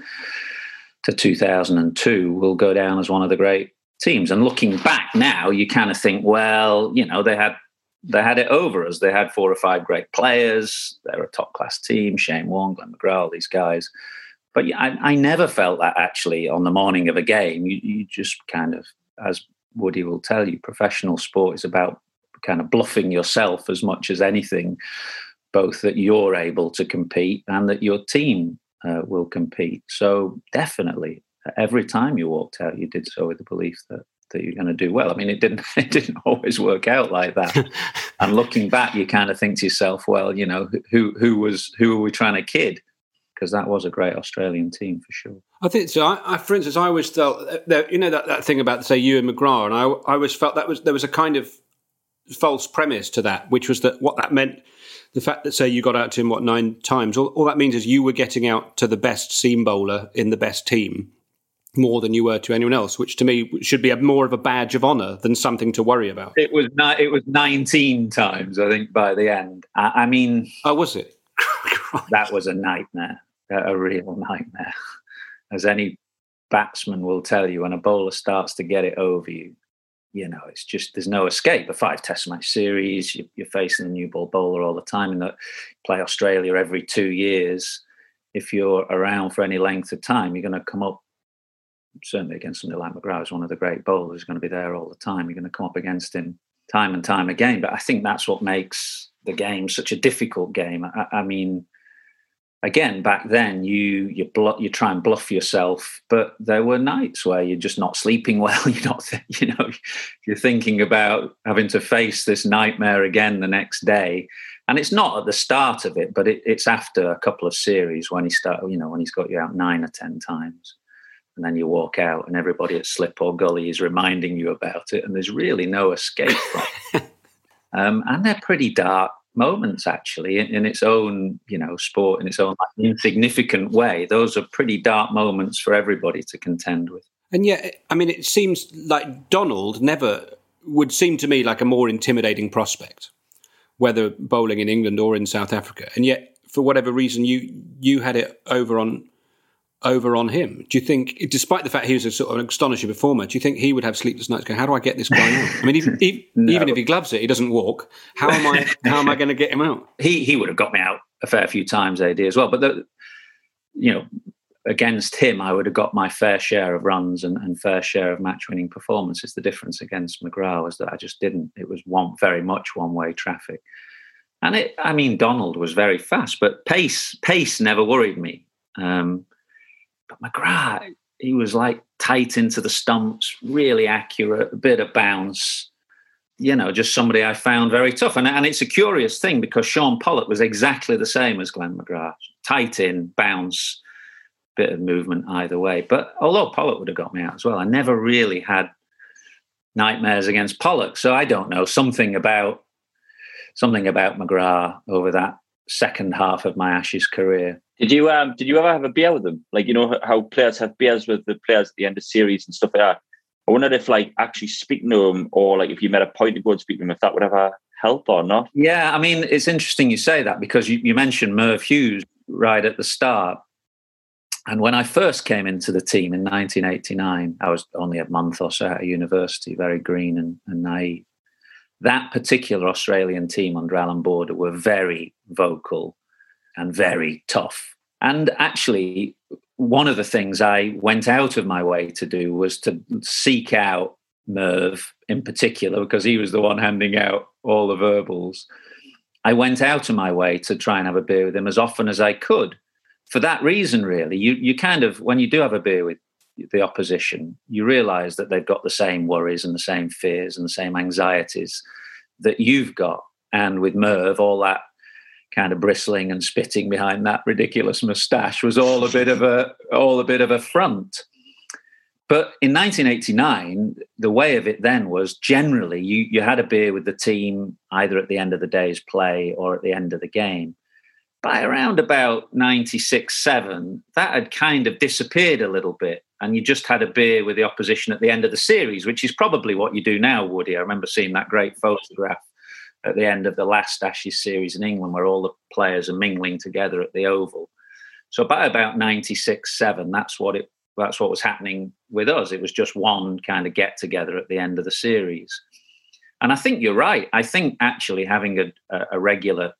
to 2002 will go down as one of the great teams. And looking back now, you kind of think, well, you know, they had they had it over us. They had four or five great players. They're a top class team. Shane Warne, Glenn McGrath, all these guys. But I, I, never felt that actually on the morning of a game. You, you just kind of, as Woody will tell you, professional sport is about kind of bluffing yourself as much as anything, both that you're able to compete and that your team uh, will compete. So definitely, every time you walked out, you did so with the belief that that you're going to do well. I mean, it didn't it didn't always work out like that. and looking back, you kind of think to yourself, well, you know, who who was who were we trying to kid? Because that was a great Australian team for sure. I think so. I, I, for instance, I always felt uh, that you know that, that thing about say you and McGrath, and I, I always felt that was there was a kind of false premise to that, which was that what that meant. The fact that say you got out to him what nine times, all, all that means is you were getting out to the best seam bowler in the best team, more than you were to anyone else, which to me should be a, more of a badge of honor than something to worry about. It was not, it was 19 times, I think, by the end. I, I mean, oh, was it? that was a nightmare, a, real nightmare. As any batsman will tell you, when a bowler starts to get it over you, you know, it's just there's no escape. A five test match series, you, are facing a new ball bowler all the time, and that play Australia every two years. If you're around for any length of time, you're going to come up certainly against somebody like McGrath, who's one of the great bowlers, who's going to be there all the time. You're going to come up against him time and time again. But I think that's what makes the game such a difficult game. I, I mean, again, back then you you you try and bluff yourself, but there were nights where you're just not sleeping well. You're not, you know, you're thinking about having to face this nightmare again the next day. And it's not at the start of it, but it, it's after a couple of series when he start, you know, when he's got you out nine or ten times and then you walk out and everybody at slip or gully is reminding you about it and there's really no escape from it. Um, and they're pretty dark moments actually in, in, its own you know sport in its own like, insignificant way. Those are pretty dark moments for everybody to contend with. And yet i mean it seems like donald never would seem to me like a more intimidating prospect whether bowling in england or in south africa. And yet for whatever reason you you had it over on over on him? Do you think, despite the fact he was a sort of an astonishing performer, do you think he would have sleepless nights going, how do I get this guy out? I mean, even, even, no. even if he gloves it, he doesn't walk. How am I, how am I going to get him out? He, he would have got me out a fair few times, AD, as well. But, the, you know, against him, I would have got my fair share of runs and, and fair share of match winning performances. The difference against McGrath was that I just didn't. It was one very much one way traffic. And it, I mean, Donald was very fast, but pace, pace never worried me. Um, but McGrath, he was like tight into the stumps, really accurate, a bit of bounce. You know, just somebody I found very tough. And, and it's a curious thing because Shaun Pollock was exactly the same as Glenn McGrath tight in, bounce, bit of movement either way. But although Pollock would have got me out as well, I never really had nightmares against Pollock. So I don't know, something about something about McGrath over that second half of my Ashes career did you um did you ever have a beer with them? Like you know how players have beers with the players at the end of series and stuff like that. I wondered if like actually speaking to them or like if you made a point to go and speak to them, if that would ever help or not. Yeah, I mean it's interesting you say that because you, you mentioned Merv Hughes right at the start. And when I first came into the team in 1989, I was only a month or so at university, very green and, and naive. That particular Australian team under Alan Border were very vocal and very tough. And actually, one of the things I went out of my way to do was to seek out Merv in particular, because he was the one handing out all the verbals. I went out of my way to try and have a beer with him as often as I could. For that reason, really, you you kind of when you do have a beer with the opposition, you realise that they've got the same worries and the same fears and the same anxieties that you've got. And with Merv, all that kind of bristling and spitting behind that ridiculous moustache was all a bit of a all a bit of a front. But in 1989, the way of it then was generally you, you had a beer with the team either at the end of the day's play or at the end of the game. By around about 96 7, that had kind of disappeared a little bit. And you just had a beer with the opposition at the end of the series, which is probably what you do now, Woody. I remember seeing that great photograph at the end of the last Ashes series in England where all the players are mingling together at the Oval. So by about 96 7, that's what it that's what was happening with us. It was just one kind of get together at the end of the series. And I think you're right. I think actually having a, a regular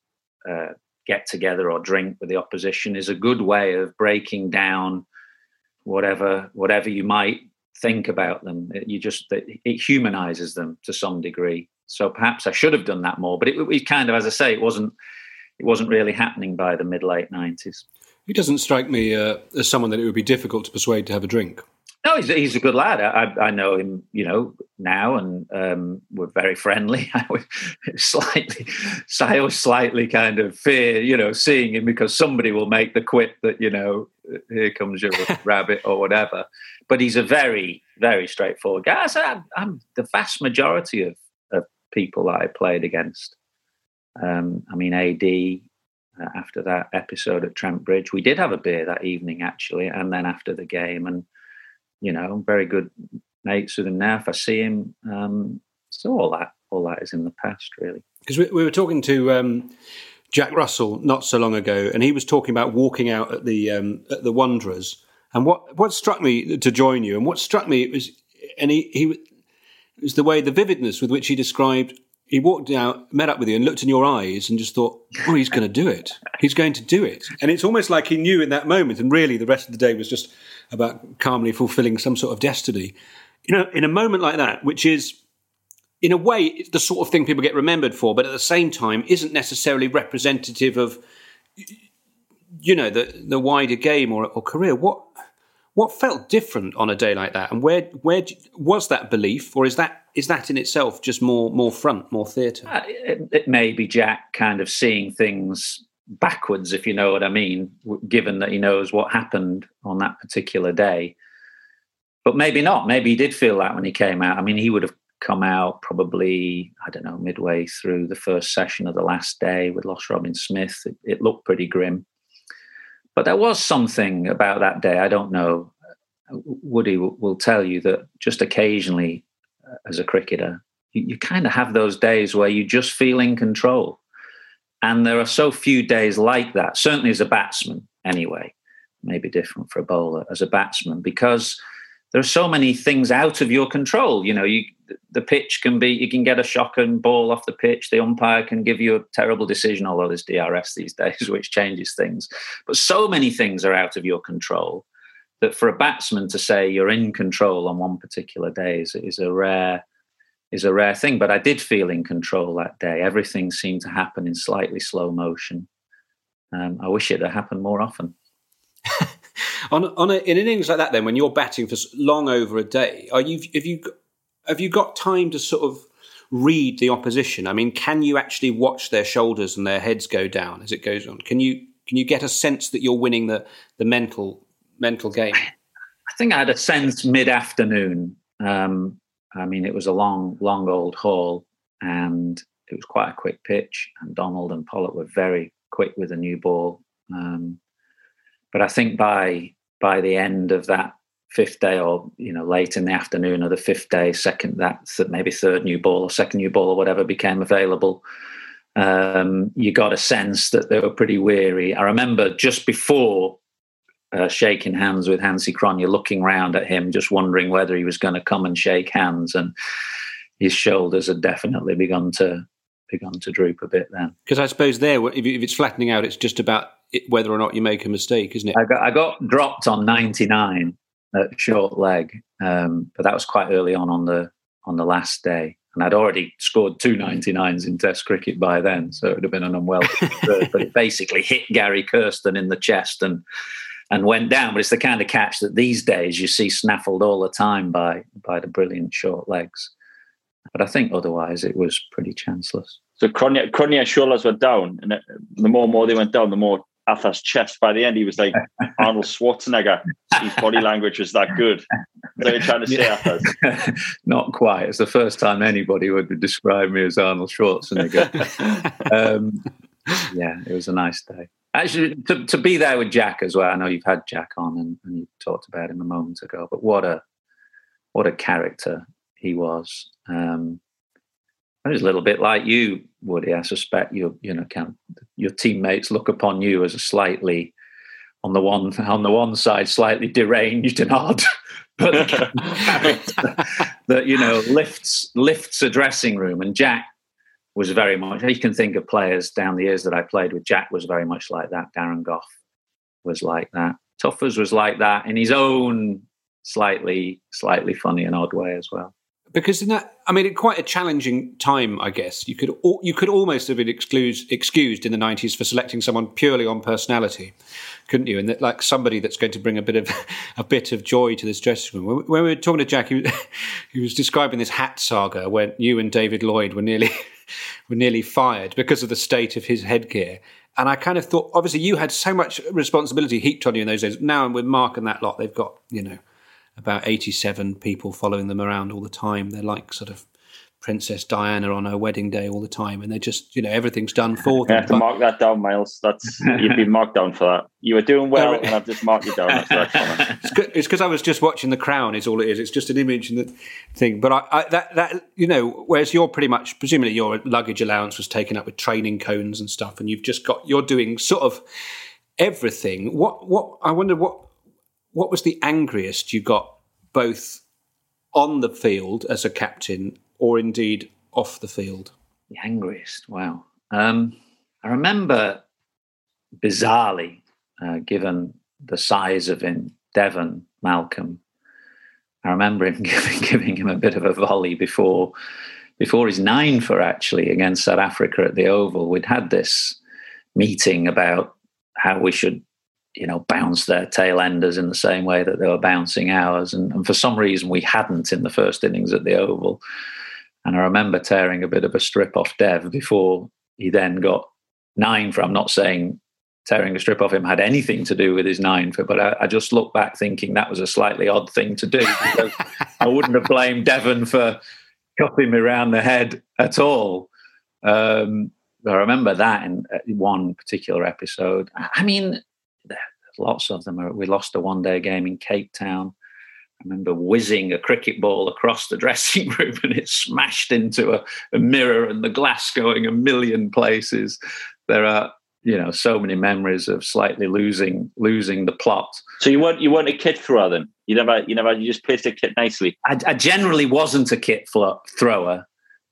uh, get together or drink with the opposition is a good way of breaking down whatever whatever you might think about them. It, you just it humanizes them to some degree. So perhaps I should have done that more. But it, it kind of, as I say, it wasn't it wasn't really happening by the mid late nineties. He doesn't strike me uh, as someone that it would be difficult to persuade to have a drink. No, he's, he's a good lad. I, I know him, you know, now, and um, we're very friendly. I was slightly, I always slightly kind of fear, you know, seeing him because somebody will make the quip that you know, here comes your rabbit or whatever. But he's a very, very straightforward guy. I'm, I'm the vast majority of people that I played against. Um, I mean, AD, uh, after that episode at Trent Bridge. We did have a beer that evening, actually, and then after the game. And, you know, very good mates with him now. If I see him, um, so all that, all that is in the past, really. Because we, we, were talking to um, Jack Russell not so long ago, and he was talking about walking out at the um, at the Wanderers. And what what struck me to join you, and what struck me was, and he he was the way the vividness with which he described he walked out, met up with you, and looked in your eyes and just thought, "Oh, he's going to do it. He's going to do it." And it's almost like he knew in that moment, and really, the rest of the day was just about calmly fulfilling some sort of destiny. You know, in a moment like that, which is, in a way, the sort of thing people get remembered for, but at the same time, isn't necessarily representative of, you know, the the wider game or, or career. What what felt different on a day like that, and where where was that belief, or is that is that in itself just more more front, more theatre? Uh, it, it, may be Jack kind of seeing things backwards, if you know what I mean, given that he knows what happened on that particular day. But maybe not. Maybe he did feel that when he came out. I mean, he would have come out probably I don't know midway through the first session of the last day with Lost Robin Smith. It, it looked pretty grim. But there was something about that day. I don't know. Woody will tell you that just occasionally, uh, as a cricketer, you, you kind of have those days where you just feel in control. And there are so few days like that, certainly as a batsman, anyway. Maybe different for a bowler as a batsman, because there are so many things out of your control. You know, you the pitch can be you can get a shock and ball off the pitch. The umpire can give you a terrible decision, although there's DRS these days, which changes things. But so many things are out of your control that for a batsman to say you're in control on one particular day is, is a rare is a rare thing. But I did feel in control that day. Everything seemed to happen in slightly slow motion. Um, I wish it had happened more often. on on a, in innings like that, then when you're batting for long over a day, are you have you have you got time to sort of read the opposition? I mean, can you actually watch their shoulders and their heads go down as it goes on? Can you can you get a sense that you're winning the the mental mental game? I think I had a sense mid afternoon. Um, I mean, it was a long, long old haul, and it was quite a quick pitch. And Donald and Pollock were very quick with a new ball. Um, but I think by by the end of that fifth day or you know late in the afternoon of the fifth day second that maybe third new ball or second new ball or whatever became available um, you got a sense that they were pretty weary i remember just before uh, shaking hands with Hansie Cronje, looking round at him, just wondering whether he was going to come and shake hands, and his shoulders had definitely begun to begun to droop a bit then. Because I suppose there, if it's flattening out, it's just about whether or not you make a mistake, isn't it? I got, I got dropped on ninety nine, at short leg. Um, but that was quite early on on the on the last day, and I'd already scored two 99s in Test cricket by then, so it would have been an unwelcome third. But it basically hit Gary Kirsten in the chest and and went down. But it's the kind of catch that these days you see snaffled all the time by by the brilliant short legs. But I think otherwise it was pretty chanceless. So Cronje, Cronje's shoulders were down, and the more and more they went down, the more Arthur's chest. By the end, he was like Arnold Schwarzenegger. His body language was that good. So you're trying to say Arthur's. Not quite. It's the first time anybody would describe me as Arnold Schwarzenegger. um, yeah, it was a nice day. Actually, to, to be there with Jack as well. I know you've had Jack on and, and you talked about him a moment ago, but what a what a character he was. Um, it was a little bit like you, Woody. I suspect your you know can, your teammates look upon you as a slightly on the one on the one side slightly deranged and odd, but that you know lifts lifts a dressing room. And Jack was very much. You can think of players down the years that I played with. Jack was very much like that. Darren Gough was like that. Tuffers was like that in his own slightly slightly funny and odd way as well because in that, I mean, in quite a challenging time, I guess. You could you could almost have been excused excused in the nineties for selecting someone purely on personality, couldn't you? And that, like somebody that's going to bring a bit of a bit of joy to this dressing room. When we were talking to Jack, he was, he was describing this hat saga when you and David Lloyd were nearly were nearly fired because of the state of his headgear. And I kind of thought, obviously, you had so much responsibility heaped on you in those days. Now, with Mark and that lot, they've got you know about 87 people following them around all the time. They're like sort of Princess Diana on her wedding day all the time, and they're just, you know, everything's done for them. You have to mark that down, Miles. That's you've been marked down for that. You were doing well, and I've just marked you down. It's because I was just watching The Crown. Is all it is. It's just an image and the thing. But I, I, that that you know, whereas you're pretty much presumably your luggage allowance was taken up with training cones and stuff, and you've just got you're doing sort of everything. What what I wonder what what was the angriest you got both on the field as a captain or indeed off the field? The angriest, wow. Um, I remember bizarrely, uh, given the size of him, Devon Malcolm, I remember him giving, giving him a bit of a volley before before his nine for actually against South Africa at the Oval. We'd had this meeting about how we should you know, bounce their tail enders in the same way that they were bouncing ours. And, and, for some reason, we hadn't in the first innings at the Oval. And I remember tearing a bit of a strip off Dev before he then got nine for. I'm not saying tearing a strip off him had anything to do with his nine for, but I, I just look back thinking that was a slightly odd thing to do because I wouldn't have blamed Devon for cuffing me around the head at all. Um, I remember that in one particular episode. I mean, lots of them. We lost a one day game in Cape Town. I remember whizzing a cricket ball across the dressing room and it smashed into a, a, mirror and the glass going a million places. There are, you know, so many memories of slightly losing losing the plot. So you weren't you weren't a kit thrower then? You never you never you just placed a kit nicely. I, I generally wasn't a kit thrower,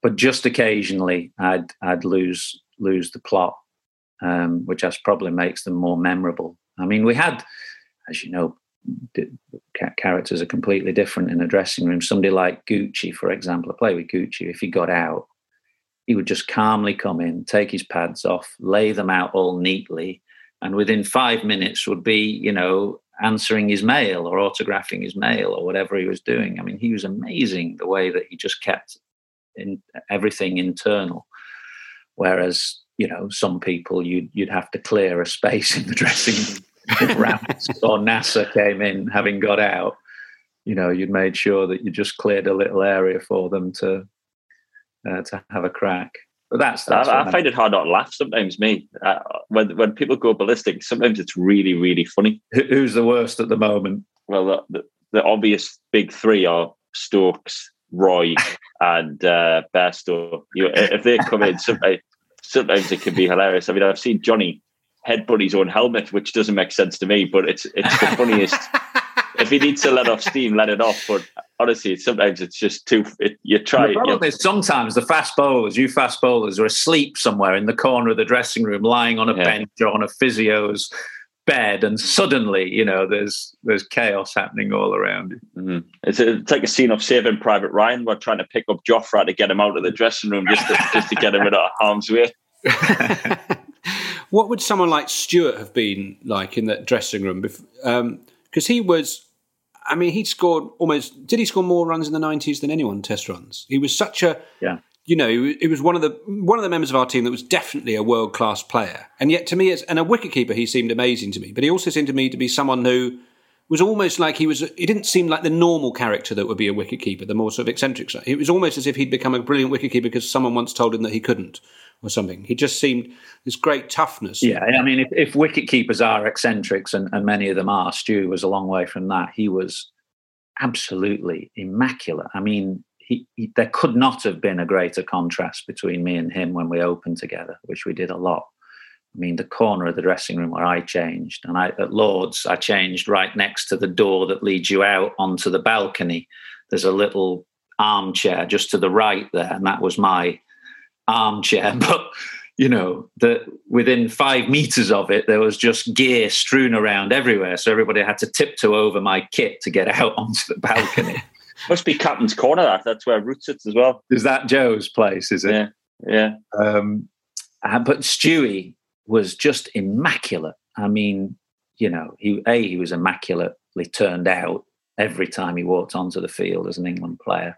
but just occasionally I'd I'd lose lose the plot, um, which probably makes them more memorable. I mean, we had, as you know, characters are completely different in a dressing room. Somebody like Gucci, for example, I play with Gucci. If he got out, he would just calmly come in, take his pads off, lay them out all neatly, and within five minutes would be, you know, answering his mail or autographing his mail or whatever he was doing. I mean, he was amazing the way that he just kept in everything internal. Whereas, you know, some people you'd you'd have to clear a space in the dressing room if Rams or Nasser came in having got out, you know, you'd made sure that you just cleared a little area for them to uh, to have a crack. But that's, that's I, I find it hard not to laugh sometimes. Me uh, when when people go ballistic, sometimes it's really really funny. Who's the worst at the moment? Well, the, the, the obvious big three are Stokes, Roy, and uh, Bairstow. You, if they come in, sometimes, sometimes it can be hilarious. I mean, I've seen Johnny headbutt his own helmet, which doesn't make sense to me, but it's it's the funniest. if he needs to let off steam, let it off. But honestly, sometimes it's just too. It, you try. The problem is sometimes the fast bowlers, you fast bowlers, are asleep somewhere in the corner of the dressing room, lying on a yeah. bench or on a physio's bed, and suddenly, you know, there's there's chaos happening all around you. Mm-hmm. It's, a, it's like a scene of Saving Private Ryan. We're trying to pick up Jofra to get him out of the dressing room just to, just to get him out of harm's way. What would someone like Stuart have been like in that dressing room? Because um, he was, I mean, he scored almost. Did he score more runs in the nineties than anyone Test runs? He was such a yeah. you know, he was one of the one of the members of our team that was definitely a world class player. And yet, to me, as and a wicketkeeper, he seemed amazing to me. But he also seemed to me to be someone who was almost like he was. He didn't seem like the normal character that would be a wicketkeeper, the more sort of eccentric side. It was almost as if he'd become a brilliant wicketkeeper because someone once told him that he couldn't, or something. He just seemed this great toughness. Yeah, I mean, if, if wicket keepers are eccentrics, and, and many of them are, Stu was a long way from that. He was absolutely immaculate. I mean, he, he, there could not have been a greater contrast between me and him when we opened together, which we did a lot. I mean, the corner of the dressing room where I changed, and I at Lords, I changed right next to the door that leads you out onto the balcony. There's a little armchair just to the right there, and that was my armchair. But you know, that within five meters of it, there was just gear strewn around everywhere. So everybody had to tiptoe over my kit to get out onto the balcony. Must be Captain's Corner. That that's where Root sits as well. Is that Joe's place? Is it? Yeah, yeah. Um, uh, but Stewie was just immaculate. I mean, you know, he a he was immaculately turned out every time he walked onto the field as an England player.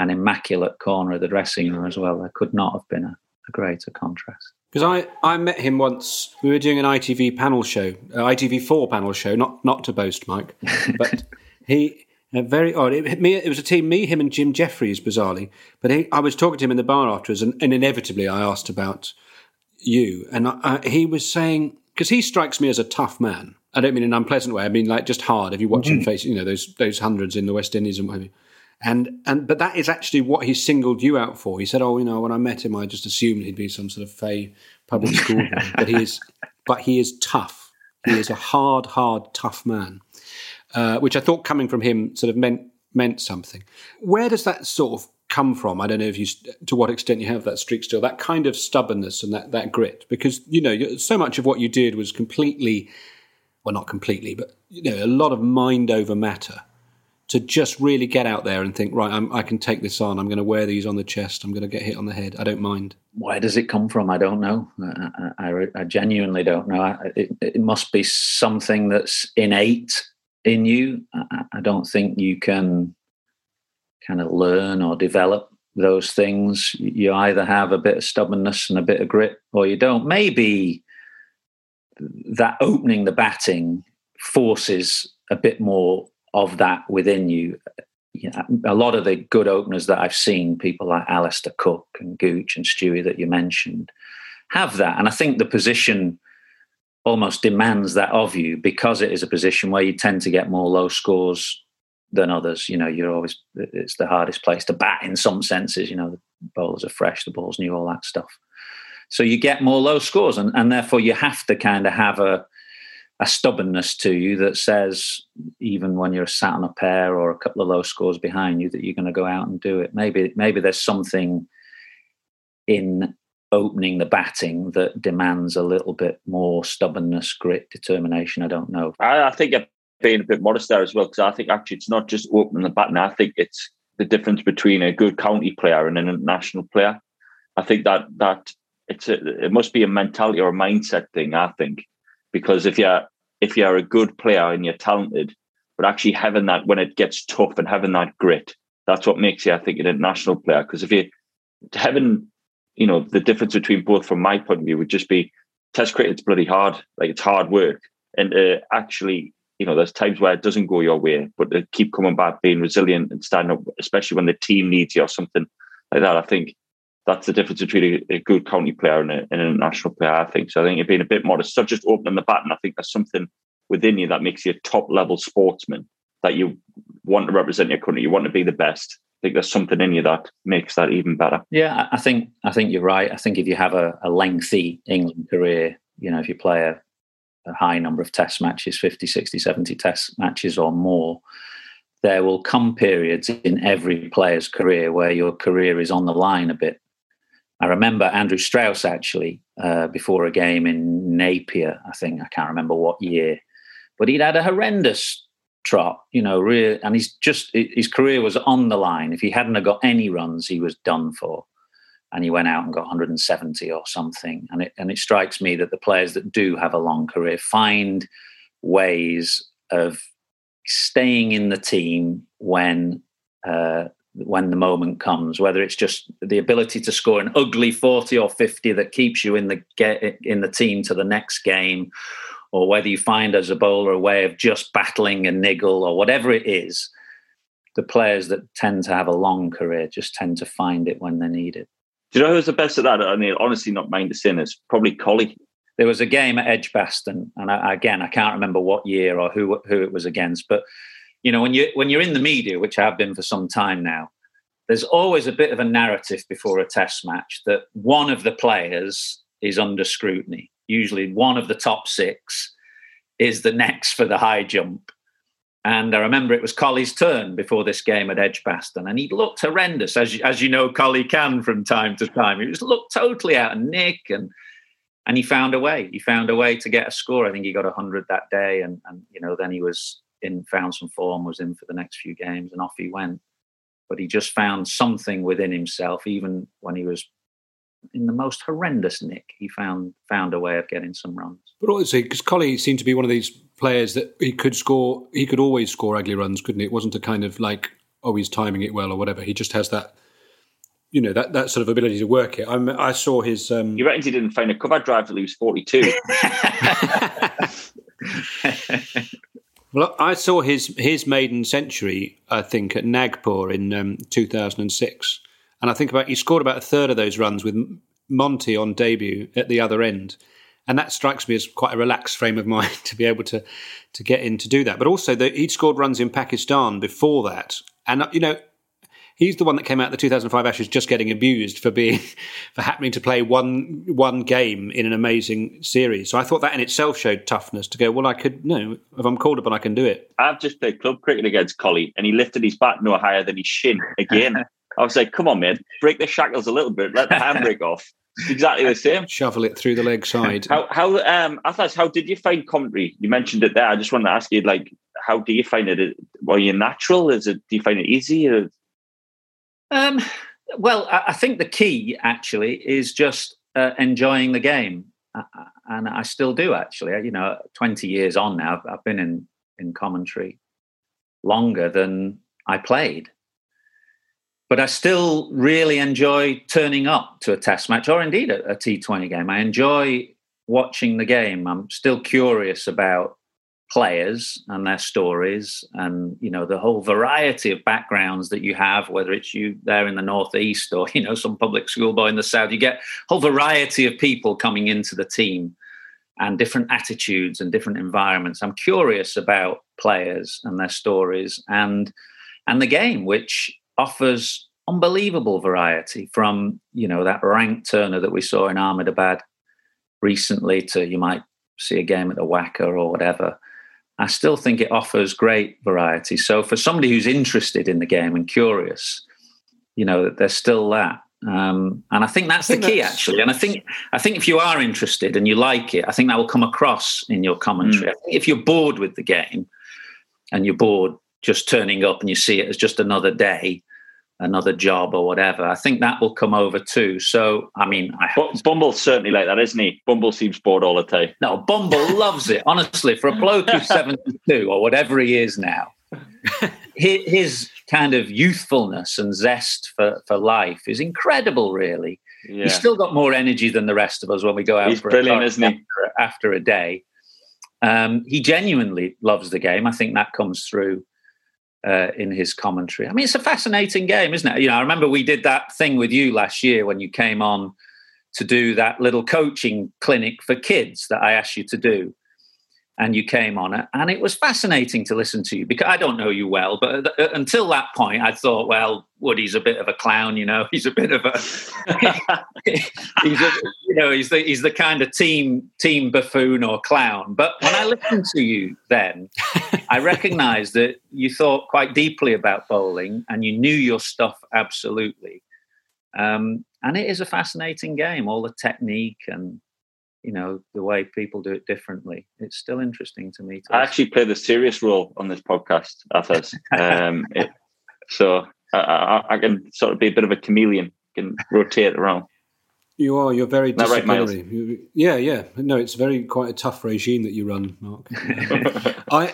An immaculate corner of the dressing room as well. There could not have been a, a greater contrast. Because I, I met him once. We were doing an ITV panel show, uh, ITV4 panel show. Not not to boast, Mike, but he uh, very odd. It, me, it was a team, me, him, and Jim Jefferies, bizarrely. But he, I was talking to him in the bar afterwards, and, and inevitably I asked about you. And I, he was saying, because he strikes me as a tough man. I don't mean in an unpleasant way. I mean like just hard. If you watch mm. him face, you know those those hundreds in the West Indies and what have you. And and but that is actually what he singled you out for. He said, "Oh, you know, when I met him, I just assumed he'd be some sort of fey public school man, but he is, but he is tough. He is a hard, hard, tough man." Uh, which I thought coming from him sort of meant meant something. Where does that sort of come from? I don't know if you to what extent you have that streak still, that kind of stubbornness and that that grit, because you know so much of what you did was completely, well, not completely, but you know a lot of mind over matter. To just really get out there and think, right, I'm, i can take this on. I'm going to wear these on the chest. I'm going to get hit on the head. I don't mind. Where does it come from? I don't know. I, I, I genuinely don't know. It, it must be something that's innate in you. I, I don't think you can kind of learn or develop those things. You either have a bit of stubbornness and a bit of grit, or you don't. Maybe that opening the batting forces a bit more of that within you. you know, a lot of the good openers that I've seen, people like Alastair Cook and Gooch and Stewie that you mentioned, have that. And I think the position almost demands that of you because it is a position where you tend to get more low scores than others. You know, you're always it's the hardest place to bat in some senses. You know, the bowlers are fresh, the ball's new, all that stuff. So you get more low scores, and, and therefore you have to kind of have a a stubbornness to you that says even when you're sat on a pair or a couple of low scores behind you that you're going to go out and do it. Maybe maybe there's something in opening the batting that demands a little bit more stubbornness, grit, determination. I don't know. I, I think you're being a bit modest there as well, because I think actually it's not just opening the batting. I think it's the difference between a good county player and an international player. I think that that it's a, it must be a mentality or a mindset thing. I think because if you're if you're a good player and you're talented, but actually having that when it gets tough and having that grit, that's what makes you, I think, an international player. Because if you having you know, the difference between both from my point of view would just be test cricket. cricket's bloody hard. Like it's hard work. And uh, actually, you know, there's times where it doesn't go your way, but to keep coming back, being resilient and standing up, especially when the team needs you or something like that. I think that's the difference between a, a good county player and, a, and, an international player, I think. So I think you're being a bit modest, not just opening the baton. I think there's something within you that makes you a top level sportsman that you want to represent your country. You want to be the best I think there's something in you that makes that even better. Yeah, I think I think you're right. I think if you have a, a lengthy England career, you know, if you play a, a, high number of test matches, 50, 60, 70 test matches or more, there will come periods in every player's career where your career is on the line a bit. I remember Andrew Strauss actually uh, before a game in Napier, I think, I can't remember what year, but he'd had a horrendous trot, you know, and he's just his career was on the line. If he hadn't got any runs, he was done for. And he went out and got 170 or something. And it and it strikes me that the players that do have a long career find ways of staying in the team when uh, when the moment comes. Whether it's just the ability to score an ugly forty or fifty that keeps you in the get in the team to the next game, or whether you find as a bowler a way of just battling a niggle or whatever it is. The players that tend to have a long career just tend to find it when they need it. Do you know who's the best at that? I mean, honestly, not mind the sinners. Probably Collie. There was a game at Edgbaston, and I, again, I can't remember what year or who who it was against. But you know, when you when you're in the media, which I have been for some time now, there's always a bit of a narrative before a Test match that one of the players is under scrutiny. Usually, one of the top six is the next for the high jump, and I remember it was Collie's turn before this game at Edgbaston, and he looked horrendous, as as you know, Collie can from time to time. He just looked totally out of nick, and and he found a way. He found a way to get a score. I think he got hundred that day, and and you know then he was in, found some form, was in for the next few games, and off he went. But he just found something within himself, even when he was in the most horrendous nick, he found found a way of getting some runs. But also, because Collie seemed to be one of these players that he could score, he could always score ugly runs, couldn't he? It wasn't a kind of like, oh, he's timing it well or whatever. He just has that, you know, that, that sort of ability to work it. I'm, i saw his. Um... You reckon he didn't find a cover drive till he was 42? well, I saw his his maiden century, I think, at Nagpur in um, 2006 and I think about he scored about a third of those runs with Monty on debut at the other end. And that strikes me as quite a relaxed frame of mind to be able to to get in to do that. But also, the, he'd scored runs in Pakistan before that, and you know, he's the one that came out the 2005 Ashes just getting abused for being for happening to play one one game in an amazing series. So I thought that in itself showed toughness to go. Well, I could no, if I'm called upon, I can do it. I've just played club cricket against Collie, and he lifted his bat no higher than his shin again. I was like, come on, man, break the shackles a little bit, let the handbrake off. exactly the same. Shovel it through the leg side. how how um Athers, how did you find commentary? You mentioned it there. I just wanted to ask you, like, how do you find it? Were you natural? Is it do you find it easy? Or? Um well, I think the key actually is just uh, enjoying the game. and I still do actually. You know, 20 years on now, I've been in in commentary longer than I played but I still really enjoy turning up to a test match or indeed a a T20 game. I enjoy watching the game. I'm still curious about players and their stories and you know the whole variety of backgrounds that you have whether it's you there in the northeast or you know some public school boy in the south you get a whole variety of people coming into the team and different attitudes and different environments i'm curious about players and their stories and and the game which offers unbelievable variety from you know that rank turner that we saw in Ahmedabad recently to you might see a game at the WACA or whatever. I still think it offers great variety. So for somebody who's interested in the game and curious, you know, there's still that. Um, and I think that's I think the key that's... actually. And I think I think if you are interested and you like it, I think that will come across in your commentary. Mm. if you're bored with the game and you're bored just turning up and you see it as just another day, another job or whatever. I think that will come over too. So, I mean, I but Bumble's certainly like that, isn't he? Bumble seems bored all the time. No, Bumble loves it. Honestly, for a bloke who's 72 or whatever he is now, his kind of youthfulness and zest for, for life is incredible, really. Yeah. He's still got more energy than the rest of us when we go out He's brilliant, isn't he? After, after a day. Um, he genuinely loves the game. I think that comes through uh, in his commentary. I mean, it's a fascinating game, isn't it? You know, I remember we did that thing with you last year when you came on to do that little coaching clinic for kids that I asked you to do and you came on it, and it was fascinating to listen to you because I don't know you well, but uh, until that point, I thought, well, Woody's a bit of a clown, you know. He's a bit of a, he's a, you know, he's the he's the kind of team team buffoon or clown. But when I listened to you, then I recognised that you thought quite deeply about bowling and you knew your stuff absolutely. Um, and it is a fascinating game, all the technique and you know the way people do it differently. It's still interesting to me to i actually play the serious role on this podcast Athers. um, it, so I, I, I, can sort of be a bit of a chameleon can rotate around. You are you're very disciplinary. Right, yeah yeah. No it's very quite a tough regime that you run mark. I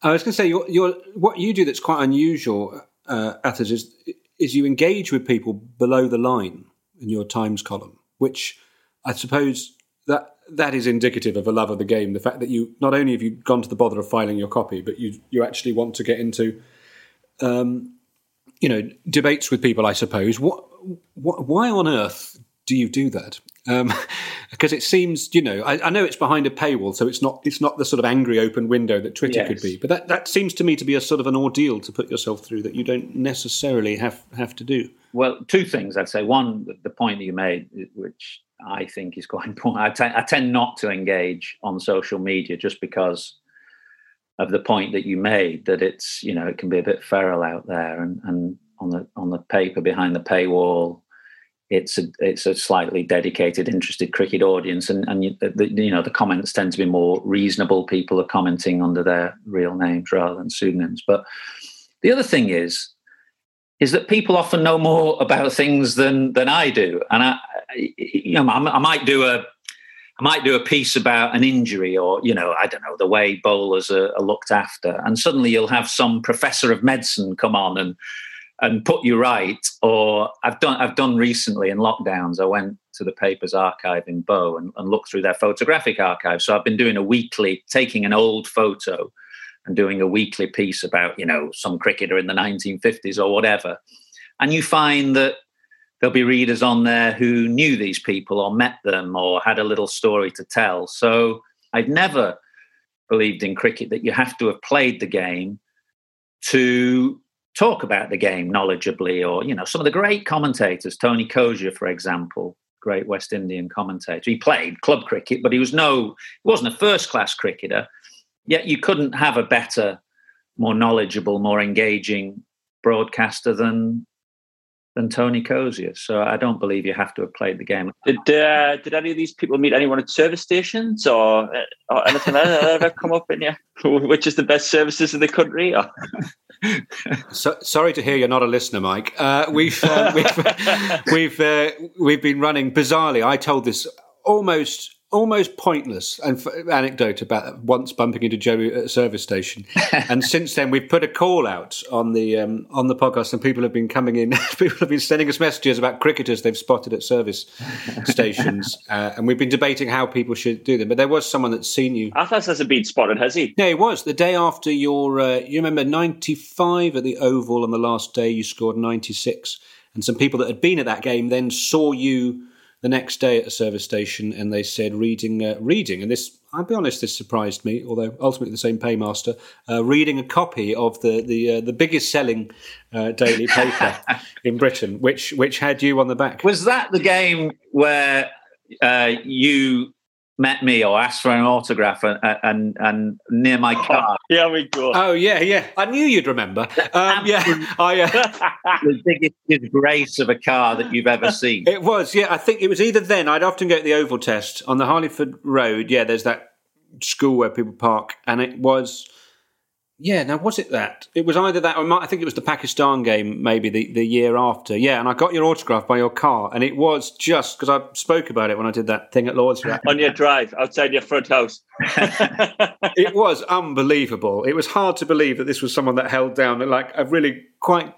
i was going to say you're, you're what you do that's quite unusual uh, Athers, is is you engage with people below the line in your Times column, which I suppose that that is indicative of a love of the game. The fact that you not only have you gone to the bother of filing your copy, but you you actually want to get into, um, you know, debates with people. I suppose. What, what why on earth do you do that? Um, because it seems, you know, I, I, know it's behind a paywall, so it's not it's not the sort of angry open window that Twitter yes. could be. But that, that seems to me to be a sort of an ordeal to put yourself through that you don't necessarily have have to do. Well, two things I'd say. One, the point that you made, which I think is quite important. I, tend not to engage on social media just because of the point that you made that it's you know it can be a bit feral out there and and on the on the paper behind the paywall it's a it's a slightly dedicated interested cricket audience and and you, the, you know the comments tend to be more reasonable. People are commenting under their real names rather than pseudonyms. But the other thing is is that people often know more about things than than I do, and I, you know, I, might do a I might do a piece about an injury or, you know, I don't know, the way bowlers are, are, looked after. And suddenly you'll have some professor of medicine come on and and put you right. Or I've done I've done recently in lockdowns, I went to the paper's archive in Bow and, and looked through their photographic archive. So I've been doing a weekly, taking an old photo and doing a weekly piece about, you know, some cricketer in the 1950s or whatever. And you find that there'll be readers on there who knew these people or met them or had a little story to tell. So I've never believed in cricket that you have to have played the game to talk about the game knowledgeably or you know some of the great commentators tony Cozier, for example great west indian commentator he played club cricket but he was no he wasn't a first class cricketer yet you couldn't have a better, more knowledgeable, more engaging broadcaster than than Tony Cozier. So I don't believe you have to have played the game. Did uh, did any of these people meet anyone at service stations or, uh, or anything that ever come up in you? Which is the best services in the country? so, sorry to hear you're not a listener, Mike. Uh, we've uh, we've we've, uh, we've been running bizarrely. I told this almost almost pointless and anecdote about once bumping into Joey at a service station, and since then we've put a call out on the um, on the podcast, and people have been coming in. people have been sending us messages about cricketers they've spotted at service stations, uh, and we've been debating how people should do them. But there was someone that's seen you. Athers hasn't been spotted, has he? No, it was the day after your. Uh, you remember ninety five at the Oval on the last day you scored ninety six, and some people that had been at that game then saw you the next day at a service station and they said reading uh, reading. And this I'll be honest this surprised me although ultimately the same paymaster uh, reading a copy of the the uh, the biggest selling uh, daily paper in Britain which which had you on the back. Was that the game where uh, you met me or asked for an autograph and and, and near my car. yeah, we go. Oh yeah, yeah. I knew you'd remember. Um, yeah, I, uh... the biggest disgrace of a car that you've ever seen. It was. Yeah, I think it was either then. I'd often go to the Oval Test on the Harleyford Road. Yeah, there's that school where people park, and it was yeah, now was it that? It was either that or I think it was the Pakistan game, maybe the, the year after. Yeah, and I got your autograph by your car, and it was just because I spoke about it when I did that thing at Lord's. On your drive outside your front house. it was unbelievable. It was hard to believe that this was someone that held down like a really quite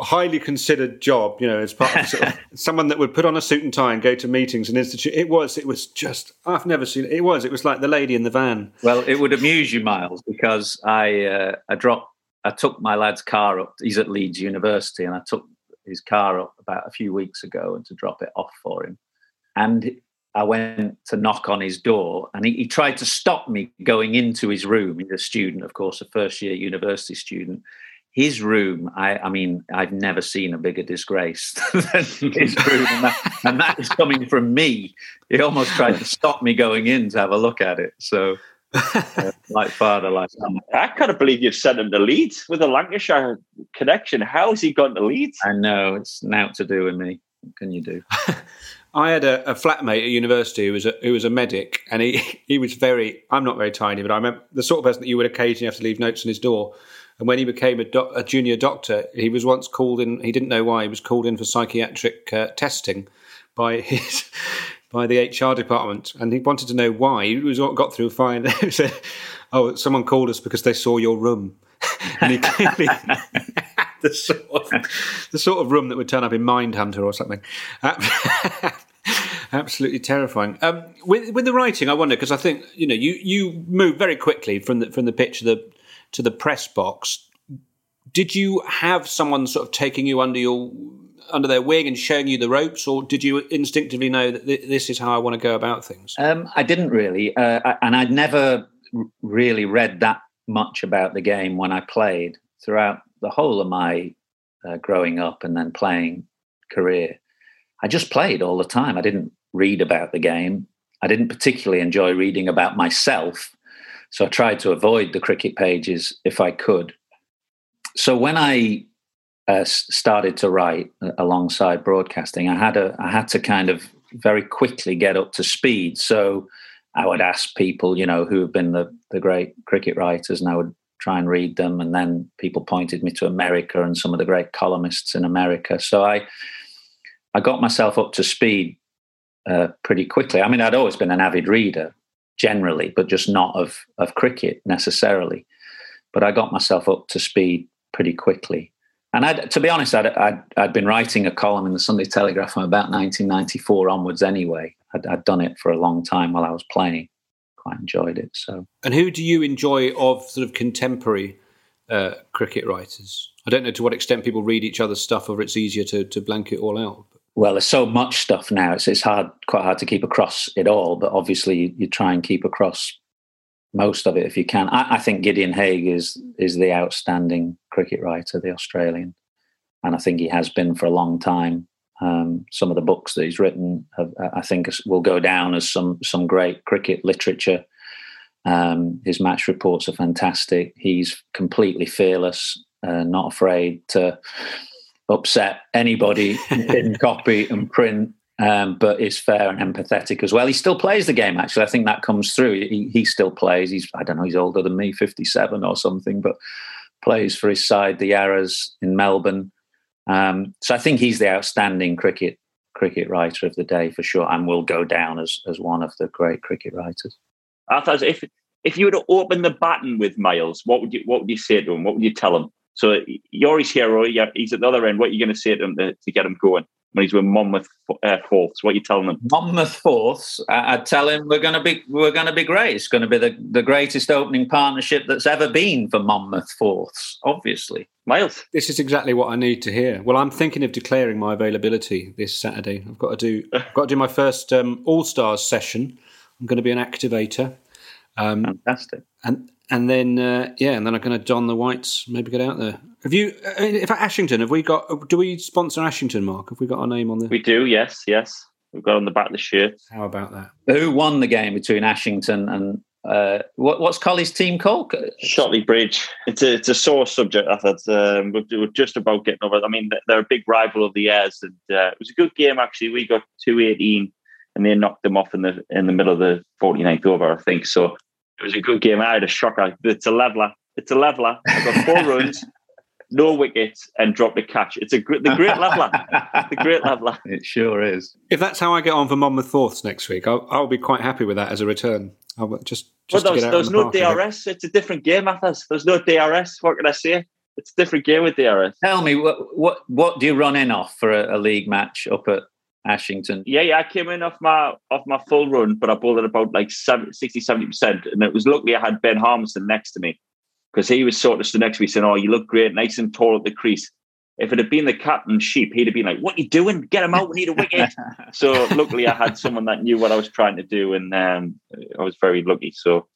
highly considered job, you know, as part of, sort of someone that would put on a suit and tie and go to meetings and institute. It was, it was just, I've never seen it. It was, it was like the lady in the van. Well, it would amuse you, Miles, because I, uh, I dropped, I took my lad's car up. He's at Leeds University, and I took his car up about a few weeks ago and to drop it off for him. And I went to knock on his door, and he, he tried to stop me going into his room. He's a student, of course, a first year university student his room, I, I, mean, I've never seen a bigger disgrace than his room. And that, and that is coming from me. He almost tried to stop me going in to have a look at it. So, uh, like father, like son. I can't believe you've sent him to Leeds with a Lancashire connection. How has he gone to Leeds? I know, it's now to do with me. What can you do? I had a, a, flatmate at university who was a, who was a medic, and he, he was very. I'm not very tiny, but I remember the sort of person that you would occasionally have to leave notes on his door. And when he became a, doc, a, junior doctor, he was once called in. He didn't know why he was called in for psychiatric uh, testing by his by the HR department, and he wanted to know why. He was got through fine. said, "Oh, someone called us because they saw your room," and he clearly the, sort of, the sort of room that would turn up in Mindhunter or something. Absolutely terrifying. Um, with with the writing, I wonder because I think you know you you move very quickly from the from the pitch the to the press box. Did you have someone sort of taking you under your under their wing and showing you the ropes, or did you instinctively know that th- this is how I want to go about things? Um, I didn't really, uh, I, and I'd never really read that much about the game when I played throughout the whole of my uh, growing up and then playing career. I just played all the time. I didn't read about the game. I didn't particularly enjoy reading about myself. So I tried to avoid the cricket pages if I could. So when I uh, started to write uh, alongside broadcasting, I had a I had to kind of very quickly get up to speed. So I would ask people, you know, who have been the the great cricket writers, and I would try and read them. And then people pointed me to America and some of the great columnists in America. So I I got myself up to speed uh, pretty quickly. I mean, I'd always been an avid reader generally, but just not of of cricket necessarily. But I got myself up to speed pretty quickly. And I'd, to be honest, I'd, I'd, I'd, been writing a column in the Sunday Telegraph from about 1994 onwards anyway. I'd, I'd done it for a long time while I was playing. Quite enjoyed it. So, And who do you enjoy of sort of contemporary uh, cricket writers? I don't know to what extent people read each other's stuff, or it's easier to, to blank it all out. Well, there's so much stuff now. It's, it's hard, quite hard to keep across it all. But obviously, you, you try and keep across most of it if you can. I, I, think Gideon Haigh is is the outstanding cricket writer, the Australian, and I think he has been for a long time. Um, some of the books that he's written, have, I think, will go down as some some great cricket literature. Um, his match reports are fantastic. He's completely fearless, uh, not afraid to upset anybody in copy and print um, but is fair and empathetic as well. He still plays the game. Actually, I think that comes through. He, he still plays. He's I don't know. He's older than me, fifty-seven or something, but plays for his side, the Yarras in Melbourne. Um, so I think he's the outstanding cricket cricket writer of the day for sure, and will go down as as one of the great cricket writers. I thought if if you were to open the baton with Miles, what would you what would you say to him? What would you tell him? So you're his hero. He's at the other end. What are you going to say to him to, to get him going? when he's with Monmouth uh, Fourths? What are you telling them? Monmouth Fourths. I'd tell him we're going to be we're going to be great. It's going to be the, the greatest opening partnership that's ever been for Monmouth Fourths. Obviously, Miles. This is exactly what I need to hear. Well, I'm thinking of declaring my availability this Saturday. I've got to do I've got to do my first um, All Stars session. I'm going to be an activator. Um, Fantastic. And and then uh, yeah, and then I'm going to don the whites. Maybe get out there. Have you? Uh, if at Ashington, have we got? Do we sponsor Ashington, Mark? Have we got our name on there? We do. Yes, yes. We've got on the back of the shirt. How about that? Who won the game between Ashington and uh, what, what's Collie's team called? Shotley Bridge. It's a it's a sore subject. I thought um, we're, we're, just about getting over. it. I mean, they're a big rival of the Airs, and uh, it was a good game actually. We got two eighteen, and they knocked them off in the in the middle of the 49th over, I think. So it was a good game. I had a shocker. It's a leveler. It's a leveler. I got four runs, no wickets, and dropped a catch. It's a the great leveler. the great leveler. It sure is. If that's how I get on for Monmouth Fourths next week, I'll, I'll be quite happy with that as a return. I'll just, just well, there's, there's no the DRS. It's a different game, Athers. There's no DRS. What can I say? It's a different game with DRS. Tell me, what what, what do you run in off for a, a league match up at Ashington. Yeah, yeah, I came in off my off my full run, but I bowled at about like 70, 60, 70%. And it was luckily I had Ben Harmison next to me because he was sort of stood next to me saying, Oh, you look great, nice and tall at the crease. If it had been the captain sheep, he'd have been like, What are you doing? Get him out, we need a wicket. so luckily I had someone that knew what I was trying to do, and um, I was very lucky. So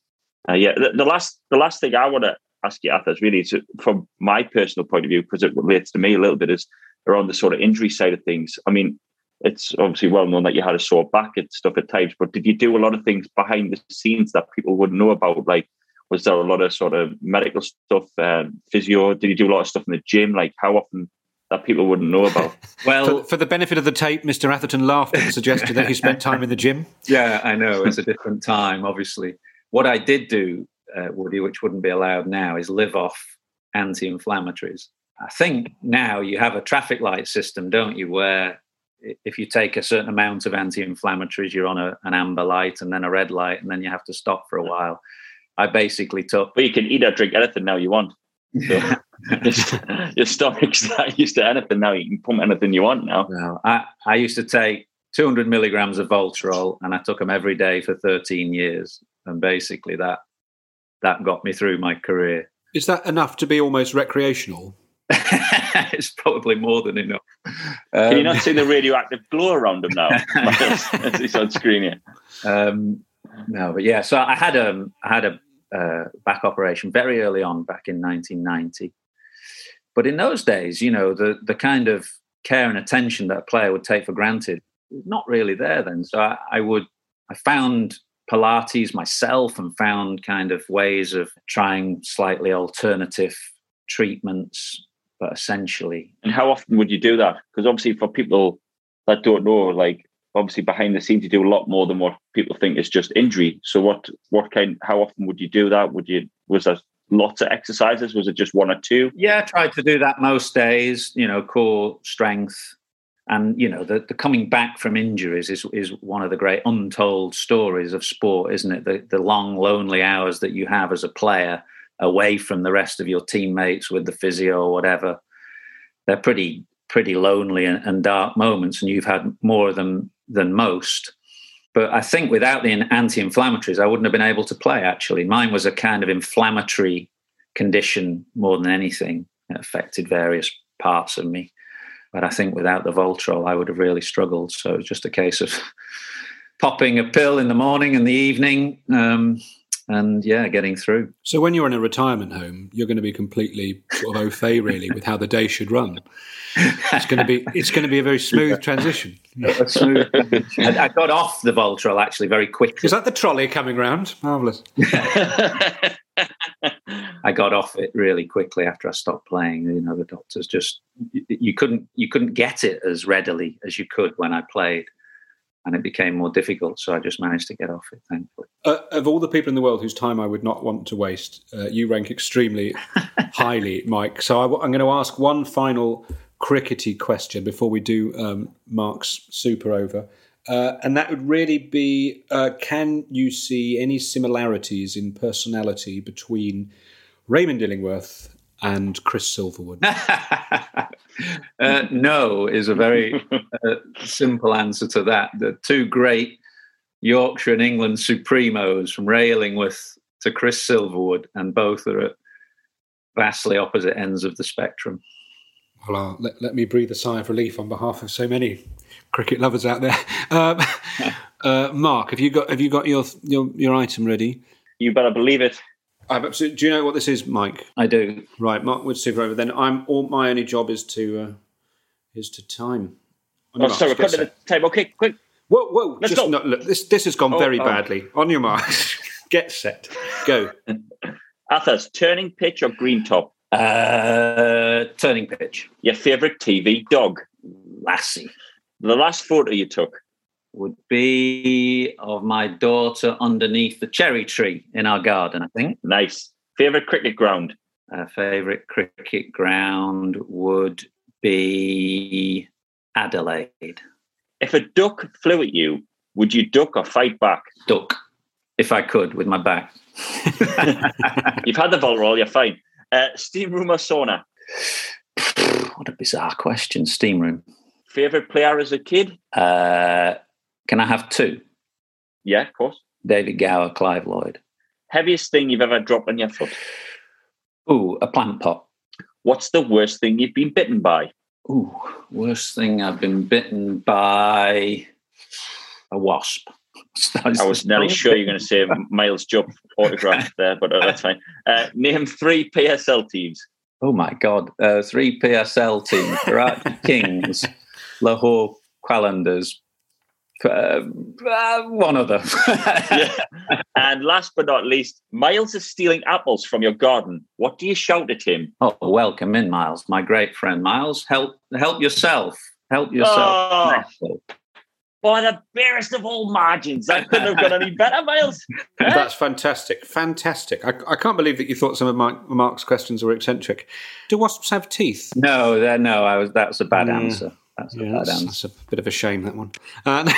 uh, yeah, the, the, last the last thing I want to ask you, Athers, really is from my personal point of view, because it relates to me a little bit, is around the sort of injury side of things. I mean, it's obviously well known that you had a sore back and stuff at times, but did you do a lot of things behind the scenes that people wouldn't know about? Like, was there a lot of sort of medical stuff, um, physio? Did you do a lot of stuff in the gym? Like, how often that people wouldn't know about? well, for, for the benefit of the tape, Mr. Atherton laughed and suggested that he spent time in the gym. Yeah, I know. It's a different time, obviously. What I did do, uh, Woody, which wouldn't be allowed now, is live off anti inflammatories. I think now you have a traffic light system, don't you, where if you take a certain amount of anti-inflammatories, you're on a, an amber light and then a red light, and then you have to stop for a while. I basically took. But you can eat or drink anything now you want. So. your, your stomach's not used to anything now. You can pump anything you want now. No, I, I used to take 200 milligrams of Voltarol, and I took them every day for 13 years, and basically that that got me through my career. Is that enough to be almost recreational? it's probably more than enough. Can you not see the radioactive glow around him now? As he's on screen here. Um, no, but yeah. So I had a I had a uh, back operation very early on, back in 1990. But in those days, you know, the the kind of care and attention that a player would take for granted was not really there then. So I, I would I found Pilates myself and found kind of ways of trying slightly alternative treatments, but essentially. And how often would you do that? Because obviously, for people that don't know, like obviously behind the scenes, you do a lot more than what people think is just injury. So, what what kind? How often would you do that? Would you was there lots of exercises? Was it just one or two? Yeah, I tried to do that most days. You know, core strength. And you know the, the coming back from injuries is is one of the great untold stories of sport, isn't it? The the long lonely hours that you have as a player, away from the rest of your teammates with the physio or whatever. They're pretty pretty lonely and, and, dark moments, and you've had more of them than most. But I think without the anti-inflammatories, I wouldn't have been able to play. Actually, mine was a kind of inflammatory condition more than anything. It affected various parts of me. But I think without the Voltarol, I would have really struggled. So it was just a case of popping a pill in the morning and the evening, um, and yeah, getting through. So when you're in a retirement home, you're going to be completely sort of au fait, really, with how the day should run. It's going to be it's going to be a very smooth transition. smooth transition. I, got off the Voltarol actually very quickly. Is that the trolley coming round? Marvelous. I got off it really quickly after I stopped playing. You know, the doctors just you couldn't you couldn't get it as readily as you could when I played and it became more difficult. So I just managed to get off it, thankfully. Uh, of all the people in the world whose time I would not want to waste, uh, you rank extremely highly, Mike. So i w- I'm going to ask one final crickety question before we do um, Mark's super over. Uh, and that would really be uh, can you see any similarities in personality between Raymond Illingworth and Chris Silverwood? uh, no, is a very uh, simple answer to that. The two great Yorkshire and England supremos from Ray Illingworth to Chris Silverwood, and both are at vastly opposite ends of the spectrum. Well, uh, let, let, me breathe a sigh of relief on behalf of so many cricket lovers out there. Um, uh, Mark, have you got have you got your your your item ready? You better believe it. I'm absolutely, do you know what this is, Mike? I do. Right, Mark would super over. Then I'm all my only job is to uh, is to time. I'm Oh, sorry, we're the time. Okay, quick. Whoa, whoa! Let's just, go. No, look, this this has gone oh, very oh. badly. On your marks, get set, go. Athers, turning pitch or green top? Uh, turning pitch. Your favourite TV dog? Lassie. The last photo you took? Would be of my daughter underneath the cherry tree in our garden, I think. Nice. Favorite cricket ground? Uh, favorite cricket ground would be Adelaide. If a duck flew at you, would you duck or fight back? Duck, if I could, with my back. You've had the Voltarol, you're fine. Uh, steam room or sauna? what a bizarre question. Steam room. Favorite player as a kid? Uh, can I have two? Yeah, of course. David Gower, Clive Lloyd. Heaviest thing you've ever dropped on your foot? Ooh, a plant pot. What's the worst thing you've been bitten by? Ooh, worst thing I've been bitten by a wasp. I was nearly sure you're going to say Miles Jupp autograph there, but uh, that's fine. Uh, name three PSL teams. Oh my God, uh, three PSL teams: Karachi Kings, Lahore Qalandars, uh, uh, one other. yeah. And last but not least, Miles is stealing apples from your garden. What do you shout at him? Oh, welcome in, Miles, my great friend. Miles, help help yourself. Help yourself. Oh. By the barest of all margins, that couldn't have gone any better, Miles. That's fantastic, fantastic. I, I, can't believe that you thought some of Mark, Mark's questions were eccentric. Do wasps have teeth? No, no. I was that was a bad mm. answer. That's, yeah, that's, that's, a bit of a shame that one. Uh,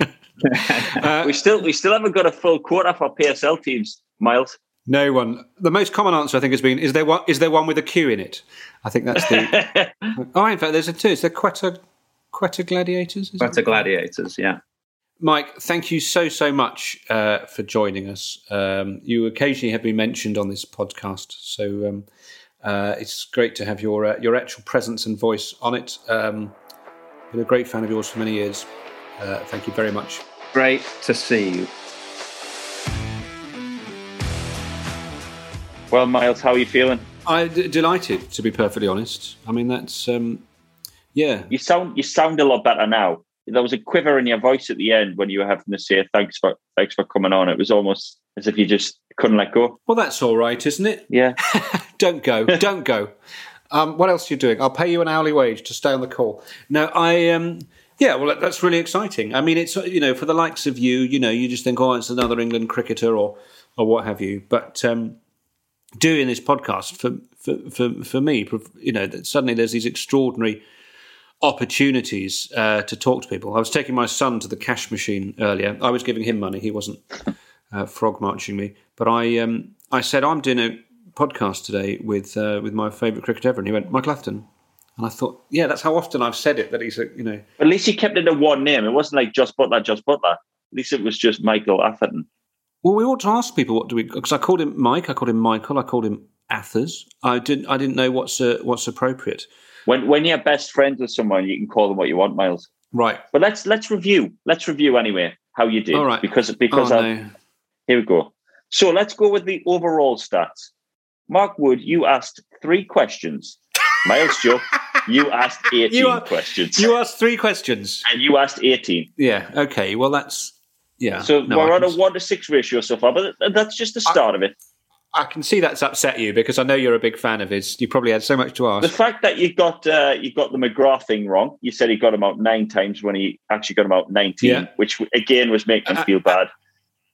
uh, we still we still haven't got a full quota for PSL teams, Miles. No one. The most common answer I think has been: "Is there one? Is there one with a Q in it?" I think that's the. oh, in fact, there's a two. It's the Quetta Quetta Gladiators. is it? Quetta Gladiators, yeah. Mike, thank you so so much uh, for joining us. Um, you occasionally have been mentioned on this podcast, so um, uh, it's great to have your uh, your actual presence and voice on it. Um, been a great fan of yours for many years. Uh, thank you very much. Great to see you. Well, Miles, how are you feeling? I'm d- delighted, to be perfectly honest. I mean, that's um, yeah. You sound you sound a lot better now. There was a quiver in your voice at the end when you were having to say thanks for thanks for coming on. It was almost as if you just couldn't let go. Well, that's all right, isn't it? Yeah. don't go, don't go. Um, what else are you doing? I'll pay you an hourly wage to stay on the call. No, I um, yeah, well, that's really exciting. I mean, it's you know, for the likes of you, you know, you just think, oh, it's another England cricketer or or what have you. But um, doing this podcast for for for, for me, you know, suddenly there's these extraordinary opportunities uh, to talk to people. I was taking my son to the cash machine earlier. I was giving him money. He wasn't uh, frog marching me, but I um, I said I'm doing a podcast today with uh, with my favourite cricketer ever, and he went Michael Atherton. And I thought, yeah, that's how often I've said it that he's a, you know. At least he kept it in one name. It wasn't like just Butler, just Butler. At least it was just Michael Atherton. Well, we ought to ask people what do we because I called him Mike, I called him Michael, I called him Athers. I didn't I didn't know what's uh, what's appropriate. When when you're best friends with someone, you can call them what you want, Miles. Right. But let's let's review. Let's review anyway how you did. All right. Because because Oh, I- no. here we go. So let's go with the overall stats. Mark Wood, you asked three questions. Miles Jupp, you asked 18 You are- questions. You asked three questions. and you asked 18. Yeah. Okay. Well, that's yeah. So No, we're on a one to six ratio so far, but that's just the start of it. I can see that's upset you because I know you're a big fan of his. You probably had so much to ask. The fact that you got uh, you got the McGrath thing wrong, you said he got him out nine times when he actually got him out 19, Yeah. which again was making Uh, him feel bad.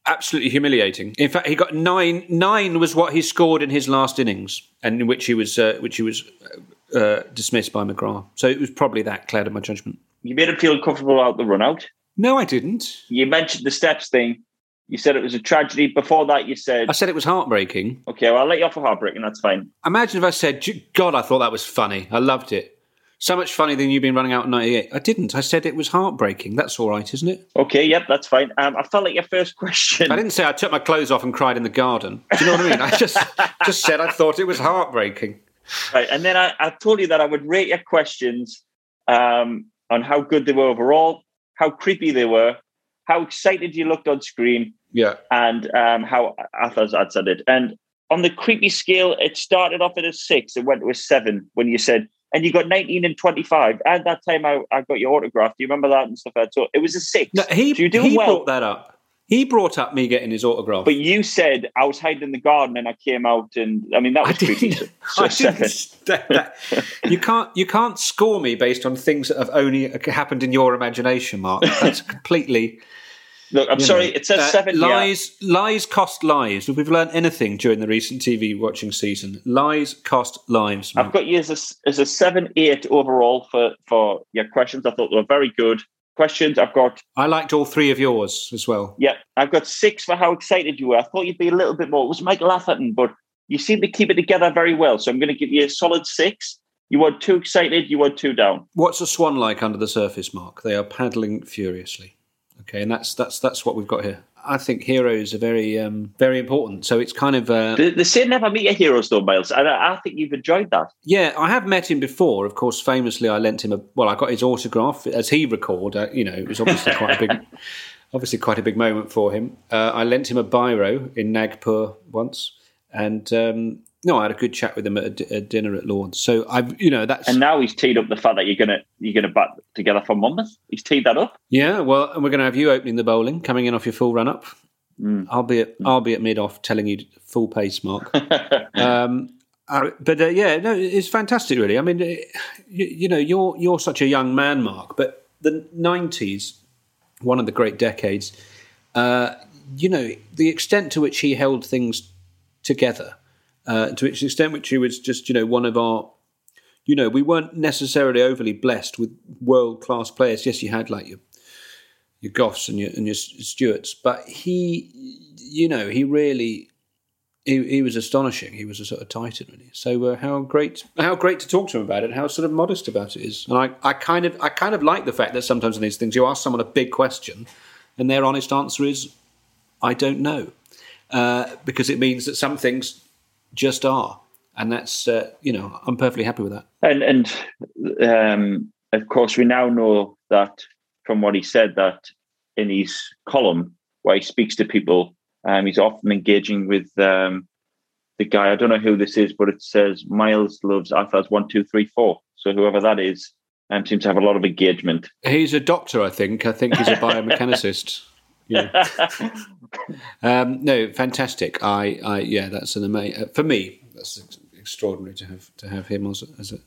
Absolutely humiliating. In fact, he got nine. Nine was what he scored in his last innings, and in which he was uh, which he was uh, dismissed by McGrath. So it was probably that clouded my judgment. You made him feel comfortable out the run out. No, I didn't. You mentioned the steps thing. You said it was a tragedy. Before that, you said, I said it was heartbreaking. okay, well, I'll let you off for heartbreaking. That's fine. Imagine if I said, God, I thought that was funny. I loved it. So much funnier than you've been running out in 98. I didn't. I said it was heartbreaking. That's all right, isn't it? Okay, yep, that's fine. Um, I felt like your first question. I didn't say I took my clothes off and cried in the garden. Do you know what I mean? I just just said I thought it was heartbreaking. Right, and then I, I told you that I would rate your questions um, on how good they were overall, how creepy they were, how excited you looked on screen, Yeah. and um, how Athers had said it. And on the creepy scale, it started off at a six, it went to a seven when you said, and you got 19 and 25. At that time, I, I got your autograph. Do you remember that and stuff? that? So it was a six. No, he so you're doing he well. brought that up. He brought up me getting his autograph. But you said I was hiding in the garden and I came out, and I mean that was creepy. So, so I didn't you can't you can't score me based on things that have only happened in your imagination, Mark. That's completely. Look, I'm you sorry. know. It says Uh, seven. Lies lies cost lives. If we've learned anything during the recent TV watching season, lies cost lives. I've got you as a, as a seven eight overall for for your questions. I thought they were very good questions. I've got I liked all three of yours as well. yeah, I've got six for how excited you were. I thought you'd be a little bit more. It was Michael Atherton, but you seem to keep it together very well. So I'm going to give you a solid six. You weren't too excited. You weren't too down. What's a swan like under the surface, Mark? They are paddling furiously. Okay, and that's that's that's what we've got here. I think heroes are very um, very important. So it's kind of uh, They, they say never meet your heroes, though, Miles. And I, I think you've enjoyed that. yeah. I have met him before. Of course, famously, I lent him a well. I got his autograph as he recalled. Uh, you know, it was obviously quite a big, obviously quite a big moment for him. Uh, I lent him a biro in Nagpur once, and um, no, I had a good chat with him at a, dinner at Lords. So I've you know that's And now he's teed up the fact that you're gonna you're gonna bat together for Monmouth. He's teed that up. Yeah, well, and we're going to have you opening the bowling, coming in off your full run up. I'll be at I'll be at mid off, telling you full pace, Mark. um, uh, but uh, yeah, no, it's fantastic, really. I mean, it, you, you know, you're you're such a young man, Mark, but the '90s, one of the great decades. Uh, you know, the extent to which he held things together, uh, to which extent which he was just, you know, one of our you know, we weren't necessarily overly blessed with world class players. Yes, you had like your your Goughs and your and your Stewarts, but he, you know, he really he, he was astonishing. He was a sort of titan, really. So uh, how great, how great to talk to him about it. How sort of modest about it is. And I, I kind of, I kind of like the fact that sometimes in these things you ask someone a big question, and their honest answer is, "I don't know," uh, because it means that some things just are, and that's uh, you know I'm perfectly happy with that. And and um, of course we now know that from what he said that in his column where he speaks to people um, he's often engaging with um, the guy. I don't know who this is, but it says Miles loves Athers one two three four. So whoever that is um, seems to have a lot of engagement. He's a doctor, I think. I think he's a biomechanicist. Yeah. um, no, fantastic. I, I, yeah, that's an amazing. Uh, for me, that's extraordinary to have to have him as a, as a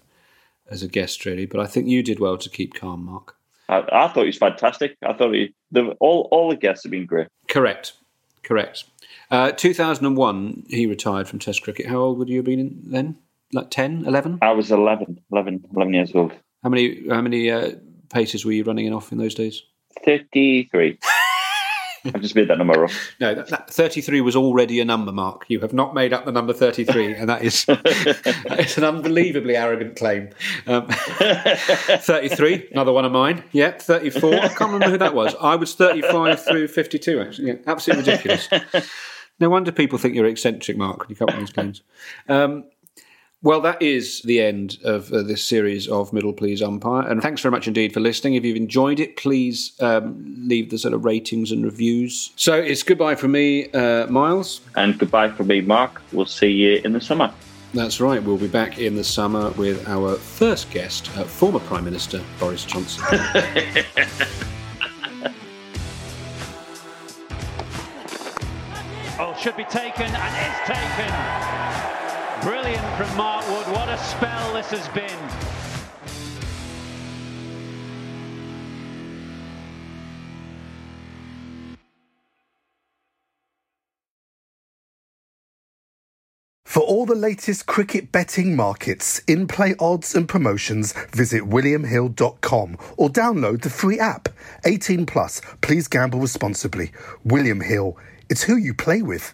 as a guest, really. But I think you did well to keep calm, Mark. I, I thought he was fantastic. I thought he, the, all all the guests have been great. Correct. Correct. Uh, 2001, he retired from Test cricket. How old would you have been then? Like 10, 11? I was 11, 11, 11 years old. How many how many uh, paces were you running in off in those days? 33. I've just made that number up. No, that, that 33 was already a number, Mark. You have not made up the number 33, and that is, that is an unbelievably arrogant claim. Um, 33, another one of mine. Yep, 34. I can't remember who that was. I was 35 through 52, actually. Yeah, absolutely ridiculous. No wonder people think you're eccentric, Mark, when you come up with these claims. Um, well, that is the end of uh, this series of Middle Please Umpire. And thanks very much indeed for listening. If you've enjoyed it, please um, leave the sort of ratings and reviews. So it's goodbye from me, uh, Miles. And goodbye from me, Mark. We'll see you in the summer. That's right. We'll be back in the summer with our first guest, uh, former Prime Minister Boris Johnson. oh, should be taken and is taken. Brilliant from Mark Wood. What a spell this has been. For all the latest cricket betting markets, in play odds, and promotions, visit WilliamHill.com or download the free app. 18 plus, please gamble responsibly. William Hill, it's who you play with.